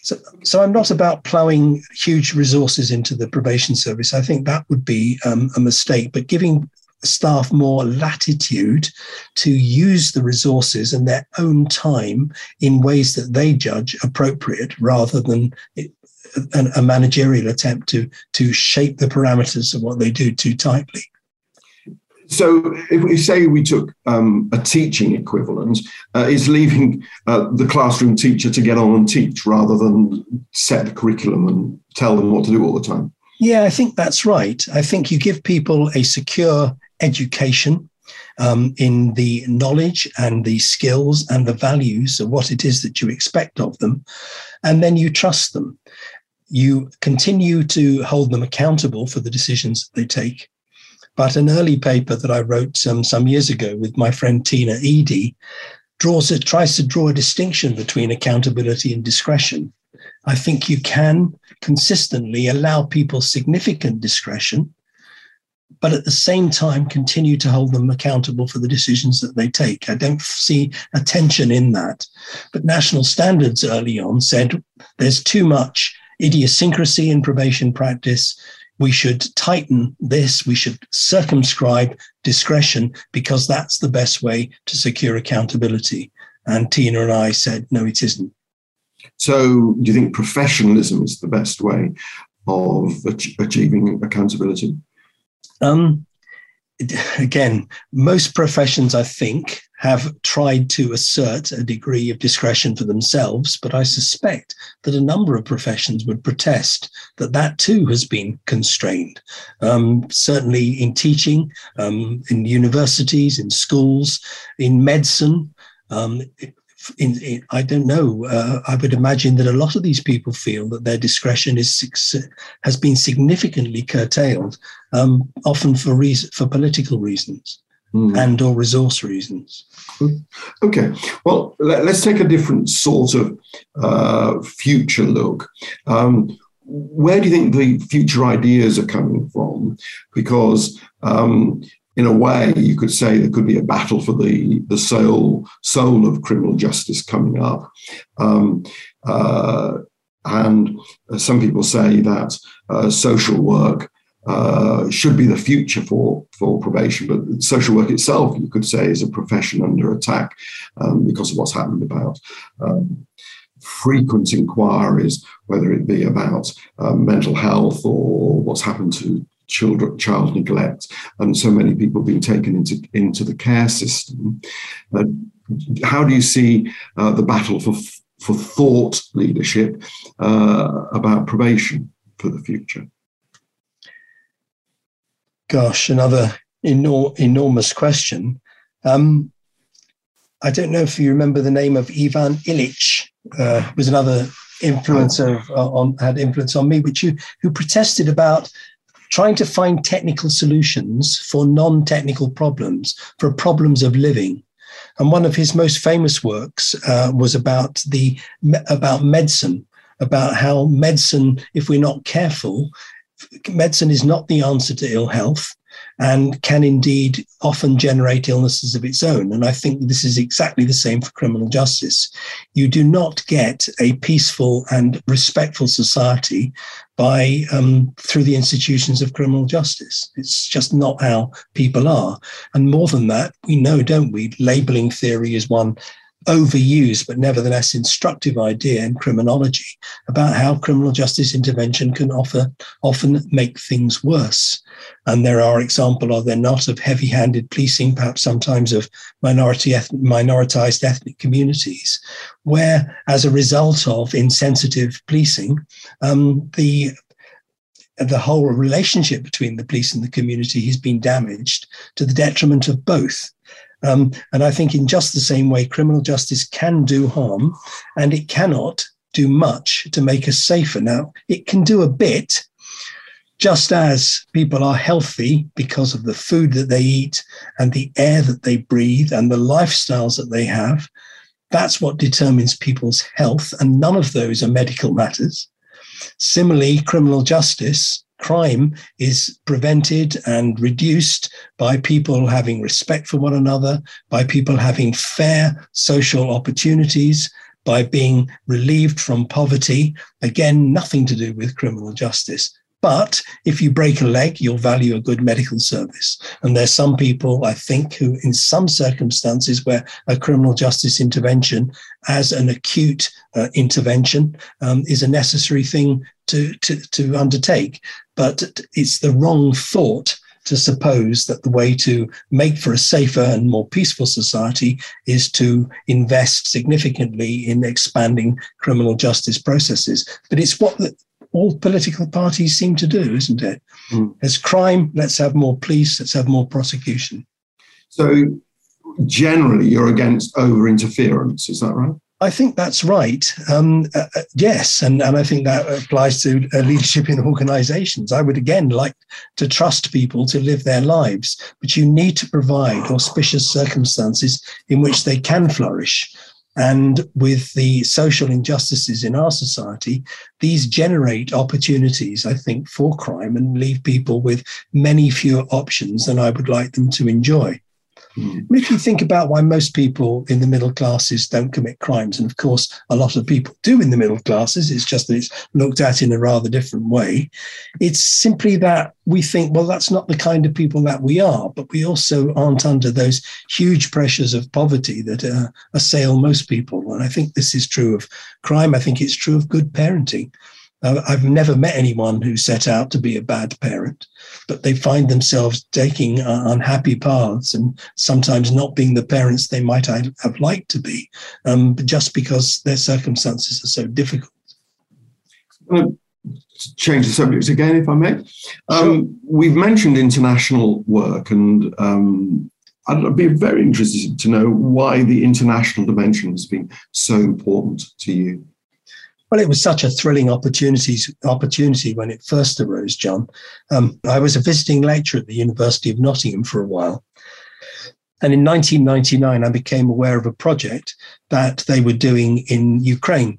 B: So, so I'm not about ploughing huge resources into the probation service. I think that would be um, a mistake. But giving staff more latitude to use the resources and their own time in ways that they judge appropriate, rather than it, a managerial attempt to to shape the parameters of what they do too tightly.
A: So, if we say we took um, a teaching equivalent, uh, is leaving uh, the classroom teacher to get on and teach rather than set the curriculum and tell them what to do all the time.
B: Yeah, I think that's right. I think you give people a secure education um, in the knowledge and the skills and the values of what it is that you expect of them. And then you trust them. You continue to hold them accountable for the decisions they take. But an early paper that I wrote some, some years ago with my friend Tina Eadie draws a, tries to draw a distinction between accountability and discretion. I think you can consistently allow people significant discretion but at the same time continue to hold them accountable for the decisions that they take. I don't see a tension in that. But national standards early on said there's too much idiosyncrasy in probation practice. We should tighten this, we should circumscribe discretion because that's the best way to secure accountability. And Tina and I said, no, it isn't.
A: So, do you think professionalism is the best way of achieving accountability?
B: Um, again, most professions, I think, have tried to assert a degree of discretion for themselves, but I suspect that a number of professions would protest that that too has been constrained. Um, certainly in teaching, um, in universities, in schools, in medicine. Um, in, in, I don't know. Uh, I would imagine that a lot of these people feel that their discretion is has been significantly curtailed, um, often for reason, for political reasons mm. and or resource reasons.
A: Okay, well, let, us take a different sort of uh, future look. Um, where do you think the future ideas are coming from? Because um, in a way, you could say there could be a battle for the, the soul, soul of criminal justice coming up. Um, uh, and some people say that uh, social work uh, should be the future for, for probation, but social work itself, you could say, is a profession under attack um, because of what's happened about um, frequent inquiries, whether it be about uh, mental health or what's happened to children, child neglect, and so many people being taken into, into the care system. Uh, how do you see uh, the battle for, for thought leadership uh, about probation for the future?
B: Gosh, another enor- enormous question. Um, I don't know if you remember the name of Ivan Illich. Uh, was another influencer uh, on had influence on me, which you who protested about trying to find technical solutions for non technical problems, for problems of living. And one of his most famous works uh, was about the about medicine, about how medicine, if we're not careful, medicine is not the answer to ill health and can indeed often generate illnesses of its own. And I think this is exactly the same for criminal justice. You do not get a peaceful and respectful society by um, through the institutions of criminal justice. It's just not how people are. And more than that, we know, don't we? Labeling theory is one overused but nevertheless instructive idea in criminology about how criminal justice intervention can offer often make things worse. And there are examples are there not of heavy-handed policing perhaps sometimes of minority ethnic, minoritized ethnic communities where as a result of insensitive policing um, the the whole relationship between the police and the community has been damaged to the detriment of both um, and I think, in just the same way, criminal justice can do harm and it cannot do much to make us safer. Now, it can do a bit, just as people are healthy because of the food that they eat and the air that they breathe and the lifestyles that they have. That's what determines people's health, and none of those are medical matters. Similarly, criminal justice crime is prevented and reduced by people having respect for one another, by people having fair social opportunities, by being relieved from poverty. Again, nothing to do with criminal justice. But if you break a leg, you'll value a good medical service. And there's some people, I think, who, in some circumstances, where a criminal justice intervention as an acute uh, intervention um, is a necessary thing to, to, to undertake. But it's the wrong thought to suppose that the way to make for a safer and more peaceful society is to invest significantly in expanding criminal justice processes. But it's what the, all political parties seem to do, isn't it? Mm. There's crime, let's have more police, let's have more prosecution.
A: So generally, you're against over interference. Is that right?
B: I think that's right. Um, uh, uh, yes, and, and I think that applies to uh, leadership in organizations. I would again like to trust people to live their lives, but you need to provide auspicious circumstances in which they can flourish. And with the social injustices in our society, these generate opportunities, I think, for crime and leave people with many fewer options than I would like them to enjoy. Mm. If you think about why most people in the middle classes don't commit crimes, and of course, a lot of people do in the middle classes, it's just that it's looked at in a rather different way. It's simply that we think, well, that's not the kind of people that we are, but we also aren't under those huge pressures of poverty that uh, assail most people. And I think this is true of crime. I think it's true of good parenting. I've never met anyone who set out to be a bad parent, but they find themselves taking uh, unhappy paths and sometimes not being the parents they might have liked to be, um, just because their circumstances are so difficult.
A: change the subject again, if I may. Um, sure. We've mentioned international work, and um, I'd be very interested to know why the international dimension has been so important to you.
B: Well, it was such a thrilling opportunity, when it first arose, John. Um, I was a visiting lecturer at the University of Nottingham for a while. And in 1999, I became aware of a project that they were doing in Ukraine.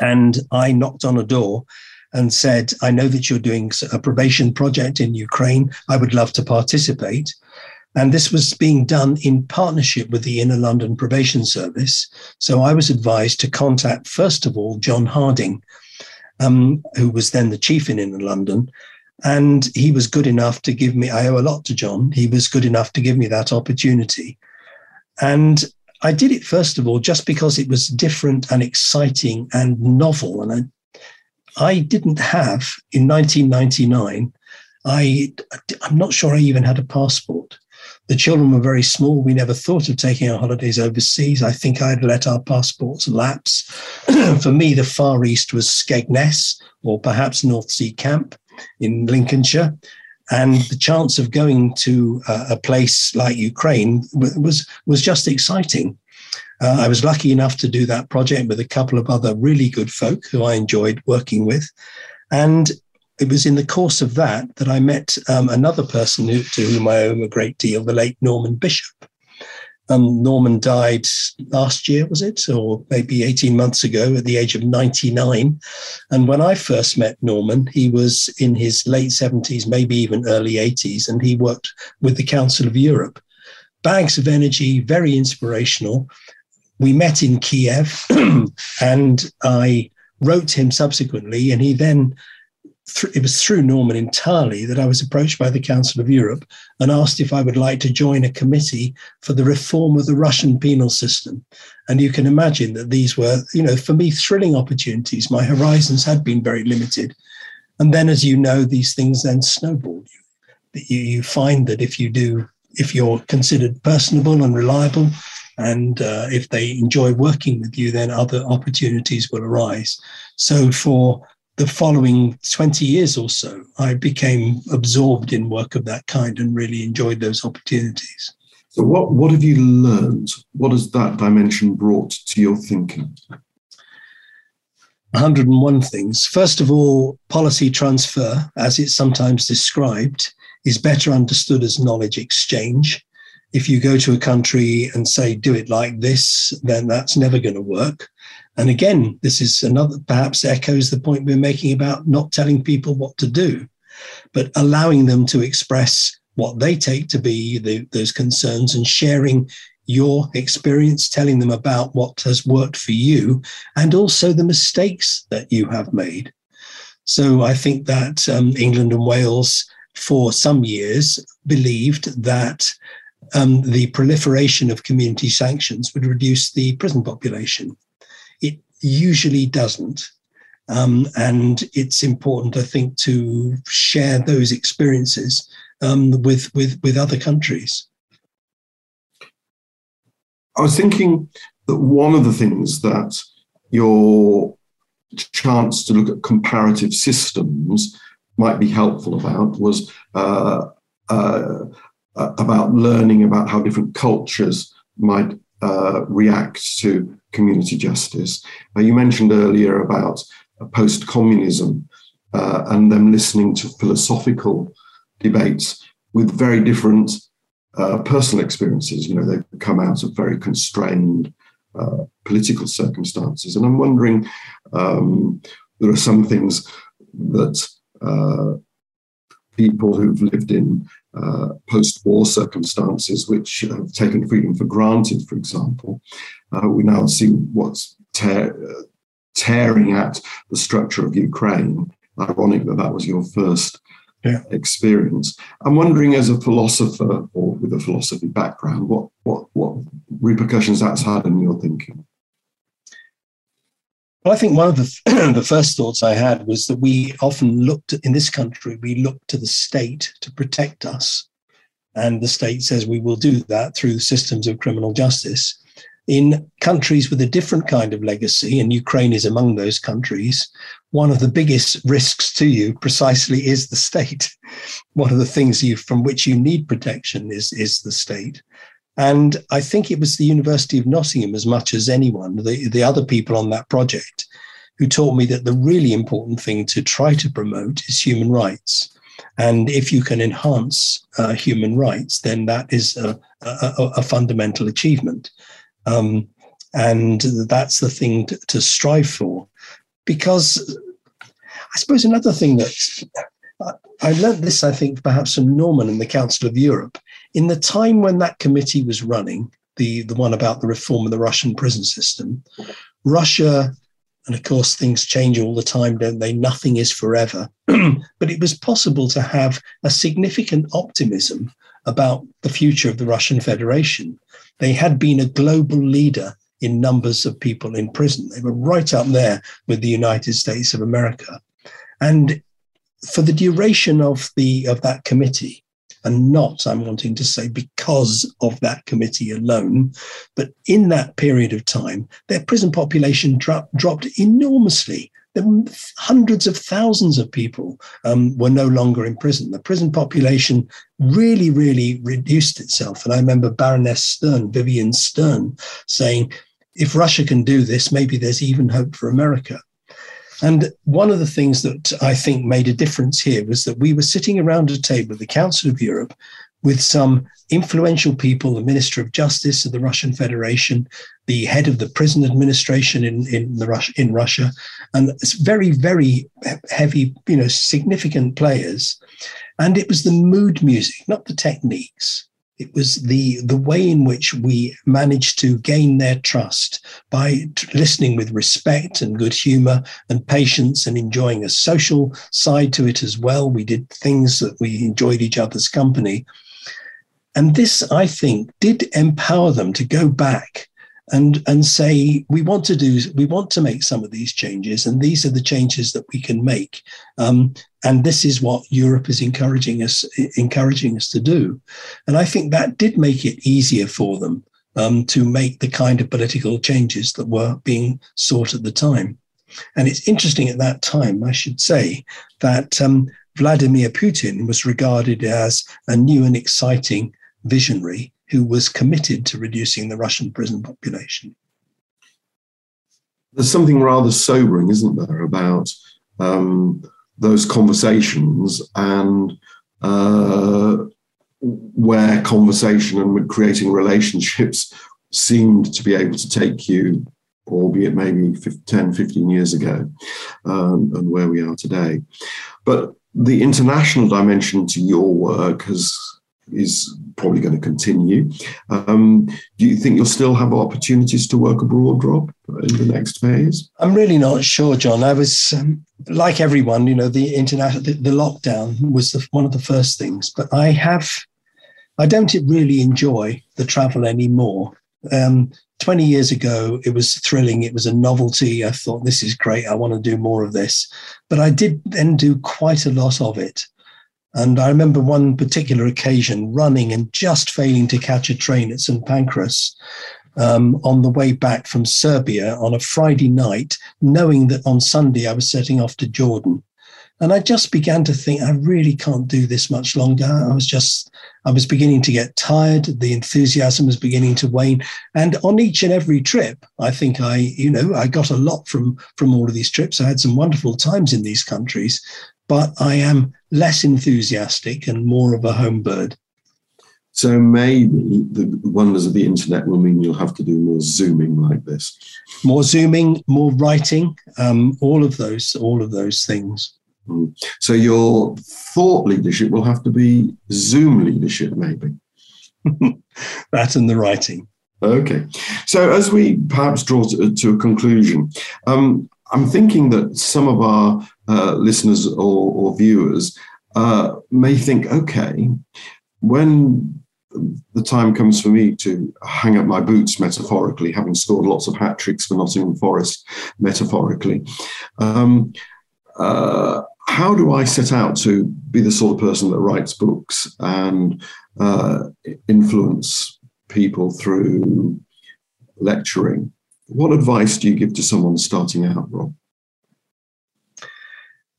B: And I knocked on a door and said, I know that you're doing a probation project in Ukraine. I would love to participate. And this was being done in partnership with the Inner London Probation Service. So I was advised to contact, first of all, John Harding, um, who was then the chief in Inner London. And he was good enough to give me, I owe a lot to John. He was good enough to give me that opportunity. And I did it, first of all, just because it was different and exciting and novel. And I, I didn't have, in 1999, I, I'm not sure I even had a passport. The children were very small. We never thought of taking our holidays overseas. I think I'd let our passports lapse. For me, the Far East was Skegness or perhaps North Sea Camp in Lincolnshire. And the chance of going to uh, a place like Ukraine was, was just exciting. Uh, I was lucky enough to do that project with a couple of other really good folk who I enjoyed working with. And it was in the course of that that I met um, another person who, to whom I owe a great deal, the late Norman Bishop. Um, Norman died last year, was it, or maybe 18 months ago at the age of 99. And when I first met Norman, he was in his late 70s, maybe even early 80s, and he worked with the Council of Europe. Bags of energy, very inspirational. We met in Kiev, and I wrote him subsequently, and he then th- it was through Norman entirely that I was approached by the Council of Europe and asked if I would like to join a committee for the reform of the Russian penal system. And you can imagine that these were, you know, for me, thrilling opportunities. My horizons had been very limited. And then, as you know, these things then snowball. You, you, find that if you do, if you're considered personable and reliable, and uh, if they enjoy working with you, then other opportunities will arise. So, for the following 20 years or so, I became absorbed in work of that kind and really enjoyed those opportunities.
A: So, what, what have you learned? What has that dimension brought to your thinking?
B: 101 things. First of all, policy transfer, as it's sometimes described, is better understood as knowledge exchange. If you go to a country and say, do it like this, then that's never going to work. And again, this is another, perhaps echoes the point we're making about not telling people what to do, but allowing them to express what they take to be the, those concerns and sharing your experience, telling them about what has worked for you, and also the mistakes that you have made. So I think that um, England and Wales, for some years, believed that um, the proliferation of community sanctions would reduce the prison population usually doesn't. Um, and it's important, I think, to share those experiences um, with, with, with other countries.
A: I was thinking that one of the things that your chance to look at comparative systems might be helpful about was uh, uh, about learning about how different cultures might uh, react to community justice. You mentioned earlier about post communism uh, and them listening to philosophical debates with very different uh, personal experiences. You know, they've come out of very constrained uh, political circumstances. And I'm wondering, um, there are some things that uh, people who've lived in uh, post war circumstances, which have taken freedom for granted, for example, uh, we now see what's tear, tearing at the structure of Ukraine. Ironic that that was your first yeah. experience. I'm wondering, as a philosopher or with a philosophy background, what what what repercussions that's had in your thinking.
B: Well, I think one of the the first thoughts I had was that we often looked in this country, we look to the state to protect us, and the state says we will do that through systems of criminal justice in countries with a different kind of legacy, and Ukraine is among those countries, one of the biggest risks to you precisely is the state. One of the things you from which you need protection is, is the state. And I think it was the University of Nottingham, as much as anyone, the, the other people on that project, who taught me that the really important thing to try to promote is human rights. And if you can enhance uh, human rights, then that is a, a, a fundamental achievement. Um, and that's the thing to, to, strive for. Because I suppose another thing that I learned this, I think, perhaps from Norman in the Council of Europe. In the time when that committee was running, the, the one about the reform of the Russian prison system, Russia, and of course, things change all the time, don't they? Nothing is forever. but it was possible to have a significant optimism about the future of the Russian Federation. They had been a global leader in numbers of people in prison. They were right up there with the United States of America. And for the duration of the of that committee, and not, I'm wanting to say, because of that committee alone, but in that period of time, their prison population dro- dropped enormously hundreds of thousands of people um, were no longer in prison. The prison population really, really reduced itself. And I remember Baroness Stern, Vivien Stern, saying, if Russia can do this, maybe there's even hope for America. And one of the things that I think made a difference here was that we were sitting around a table at the Council of Europe with some influential people, the Minister of Justice of the Russian Federation, the head of the prison administration in, in, the Rus- in Russia, and it's very, very heavy, you know, significant players. And it was the mood music, not the techniques. It was the, the way in which we managed to gain their trust by t- listening with respect and good humor and patience and enjoying a social side to it as well. We did things that we enjoyed each other's company. And this, I think, did empower them to go back and and say we want to do we want to make some of these changes and these are the changes that we can make. Um, and this is what Europe is encouraging us encouraging us to do. And I think that did make it easier for them um, to make the kind of political changes that were being sought at the time. And it's interesting at that time I should say that um, Vladimir Putin was regarded as a new and exciting visionary who was committed to reducing the Russian prison population.
A: There's something rather sobering, isn't there, about um, those conversations and uh, where conversation and creating relationships seemed to be able to take you, albeit maybe 10, 15 years ago, um, and where we are today. But the international dimension to your work has is probably going to continue. Um, do you think you'll still have opportunities to work abroad, Rob, in the next phase?
B: I'm really not sure, John. I was um, like everyone, you know, the international, the, the lockdown was the, one of the first things, but I have, I don't really enjoy the travel anymore. Um, 20 years ago, it was thrilling. It was a novelty. I thought, this is great. I want to do more of this. But I did then do quite a lot of it. And I remember one particular occasion running and just failing to catch a train at St. Pancras um, on the way back from Serbia on a Friday night, knowing that on Sunday I was setting off to Jordan. And I just began to think, I really can't do this much longer. I was just I was beginning to get tired. The enthusiasm was beginning to wane. And on each and every trip, I think I, you know, I got a lot from from all of these trips. I had some wonderful times in these countries, but I am less enthusiastic and more of a home bird.
A: So maybe the wonders of the internet will mean you'll have to do more zooming like this.
B: More zooming, more writing, um, all of those, all of those things.
A: Mm. So your thought leadership will have to be Zoom leadership, maybe.
B: that and the writing.
A: Okay. So as we perhaps draw to, to a conclusion, um, I'm thinking that some of our uh, listeners or, or viewers uh, may think, okay, when the time comes for me to hang up my boots metaphorically, having scored lots of hat tricks for Nottingham Forest metaphorically, um, uh, how do I set out to be the sort of person that writes books and uh, influence people through lecturing? What advice do you give to someone starting out, Rob?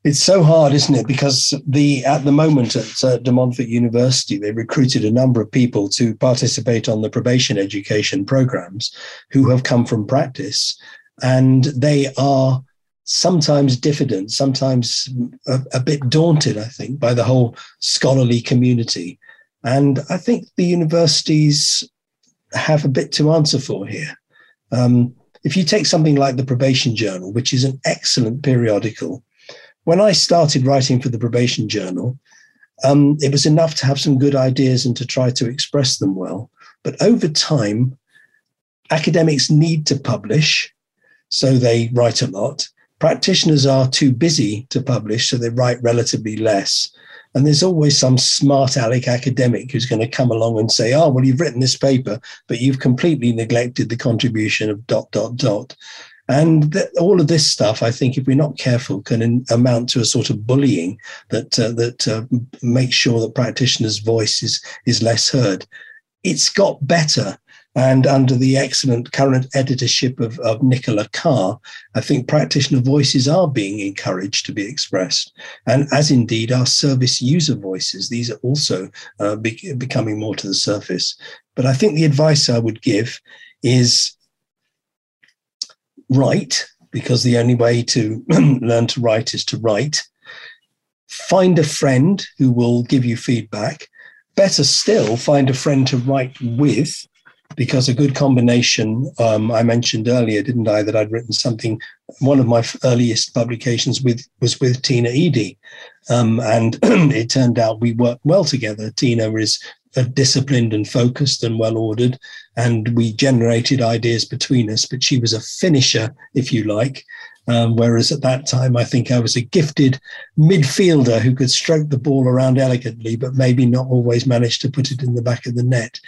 B: It's so hard, isn't it? Because the at the moment at uh, De Montfort University, they recruited a number of people to participate on the probation education programs who have come from practice, and they are sometimes diffident, sometimes a, a, bit daunted, I think, by the whole scholarly community. And I think the universities have a bit to answer for here. Um, if you take something like the Probation Journal, which is an excellent periodical, when I started writing for the Probation Journal, um, it was enough to have some good ideas and to try to express them well. But over time, academics need to publish, so they write a lot. Practitioners are too busy to publish, so they write relatively less. And there's always some smart aleck academic who's going to come along and say, oh, well, you've written this paper, but you've completely neglected the contribution of dot, dot, dot. And th- all of this stuff, I think, if we're not careful, can in- amount to a sort of bullying that uh, that uh, makes sure that practitioners' voice is is less heard. It's got better, and under the excellent current editorship of, of Nicola Carr, I think practitioner voices are being encouraged to be expressed, and as indeed are service user voices. These are also uh, be- becoming more to the surface. But I think the advice I would give is write, because the only way to learn to write is to write. Find a friend who will give you feedback. Better still, find a friend to write with, because a good combination, um, I mentioned earlier, didn't I, that I'd written something, one of my earliest publications with was with Tina Eadie. Um, and it turned out we worked well together. Tina is disciplined and focused and well ordered. And we generated ideas between us, but she was a finisher, if you like. Um, whereas at that time, I think I was a gifted midfielder who could stroke the ball around elegantly, but maybe not always manage to put it in the back of the net.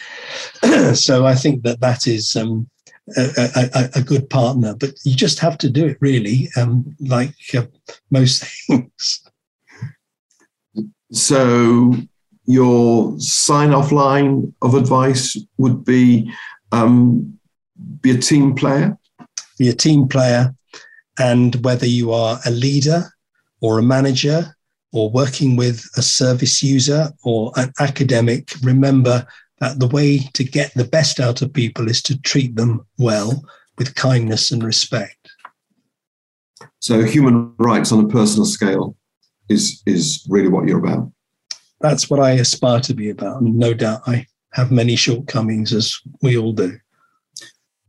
B: so I think that that is um, a, a, a, good partner, but you just have to do it really, um, like uh, most things.
A: So your sign off line of advice would be um, be a team player?
B: Be a team player. And whether you are a leader or a manager or working with a service user or an academic, remember that the way to get the best out of people is to treat them well with kindness and respect.
A: So, human rights on a personal scale is, is really what you're about
B: that's what I aspire to be about. And no doubt I have many shortcomings, as we all do.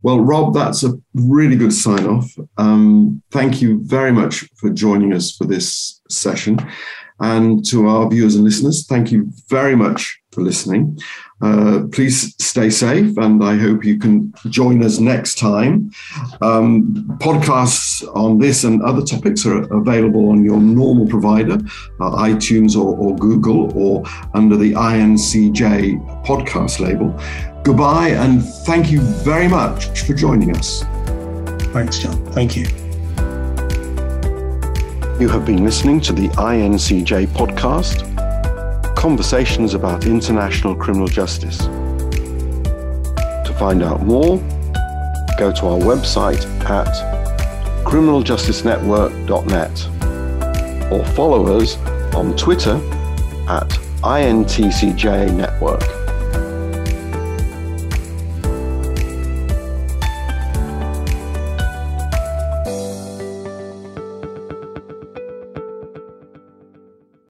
A: Well, Rob, that's a really good sign off. Um, thank you very much for joining us for this session. And to our viewers and listeners, thank you very much for listening. Uh, please stay safe, and I hope you can join us next time. Um, podcasts on this and other topics are available on your normal provider, uh, iTunes or, or Google, or under the INCJ podcast label. Goodbye, and thank you very much for joining us.
B: Thanks, John. Thank you.
A: You have been listening to the INCJ podcast conversations about international criminal justice. To find out more, go to our website at criminaljusticenetwork.net or follow us on Twitter at INTCJ network.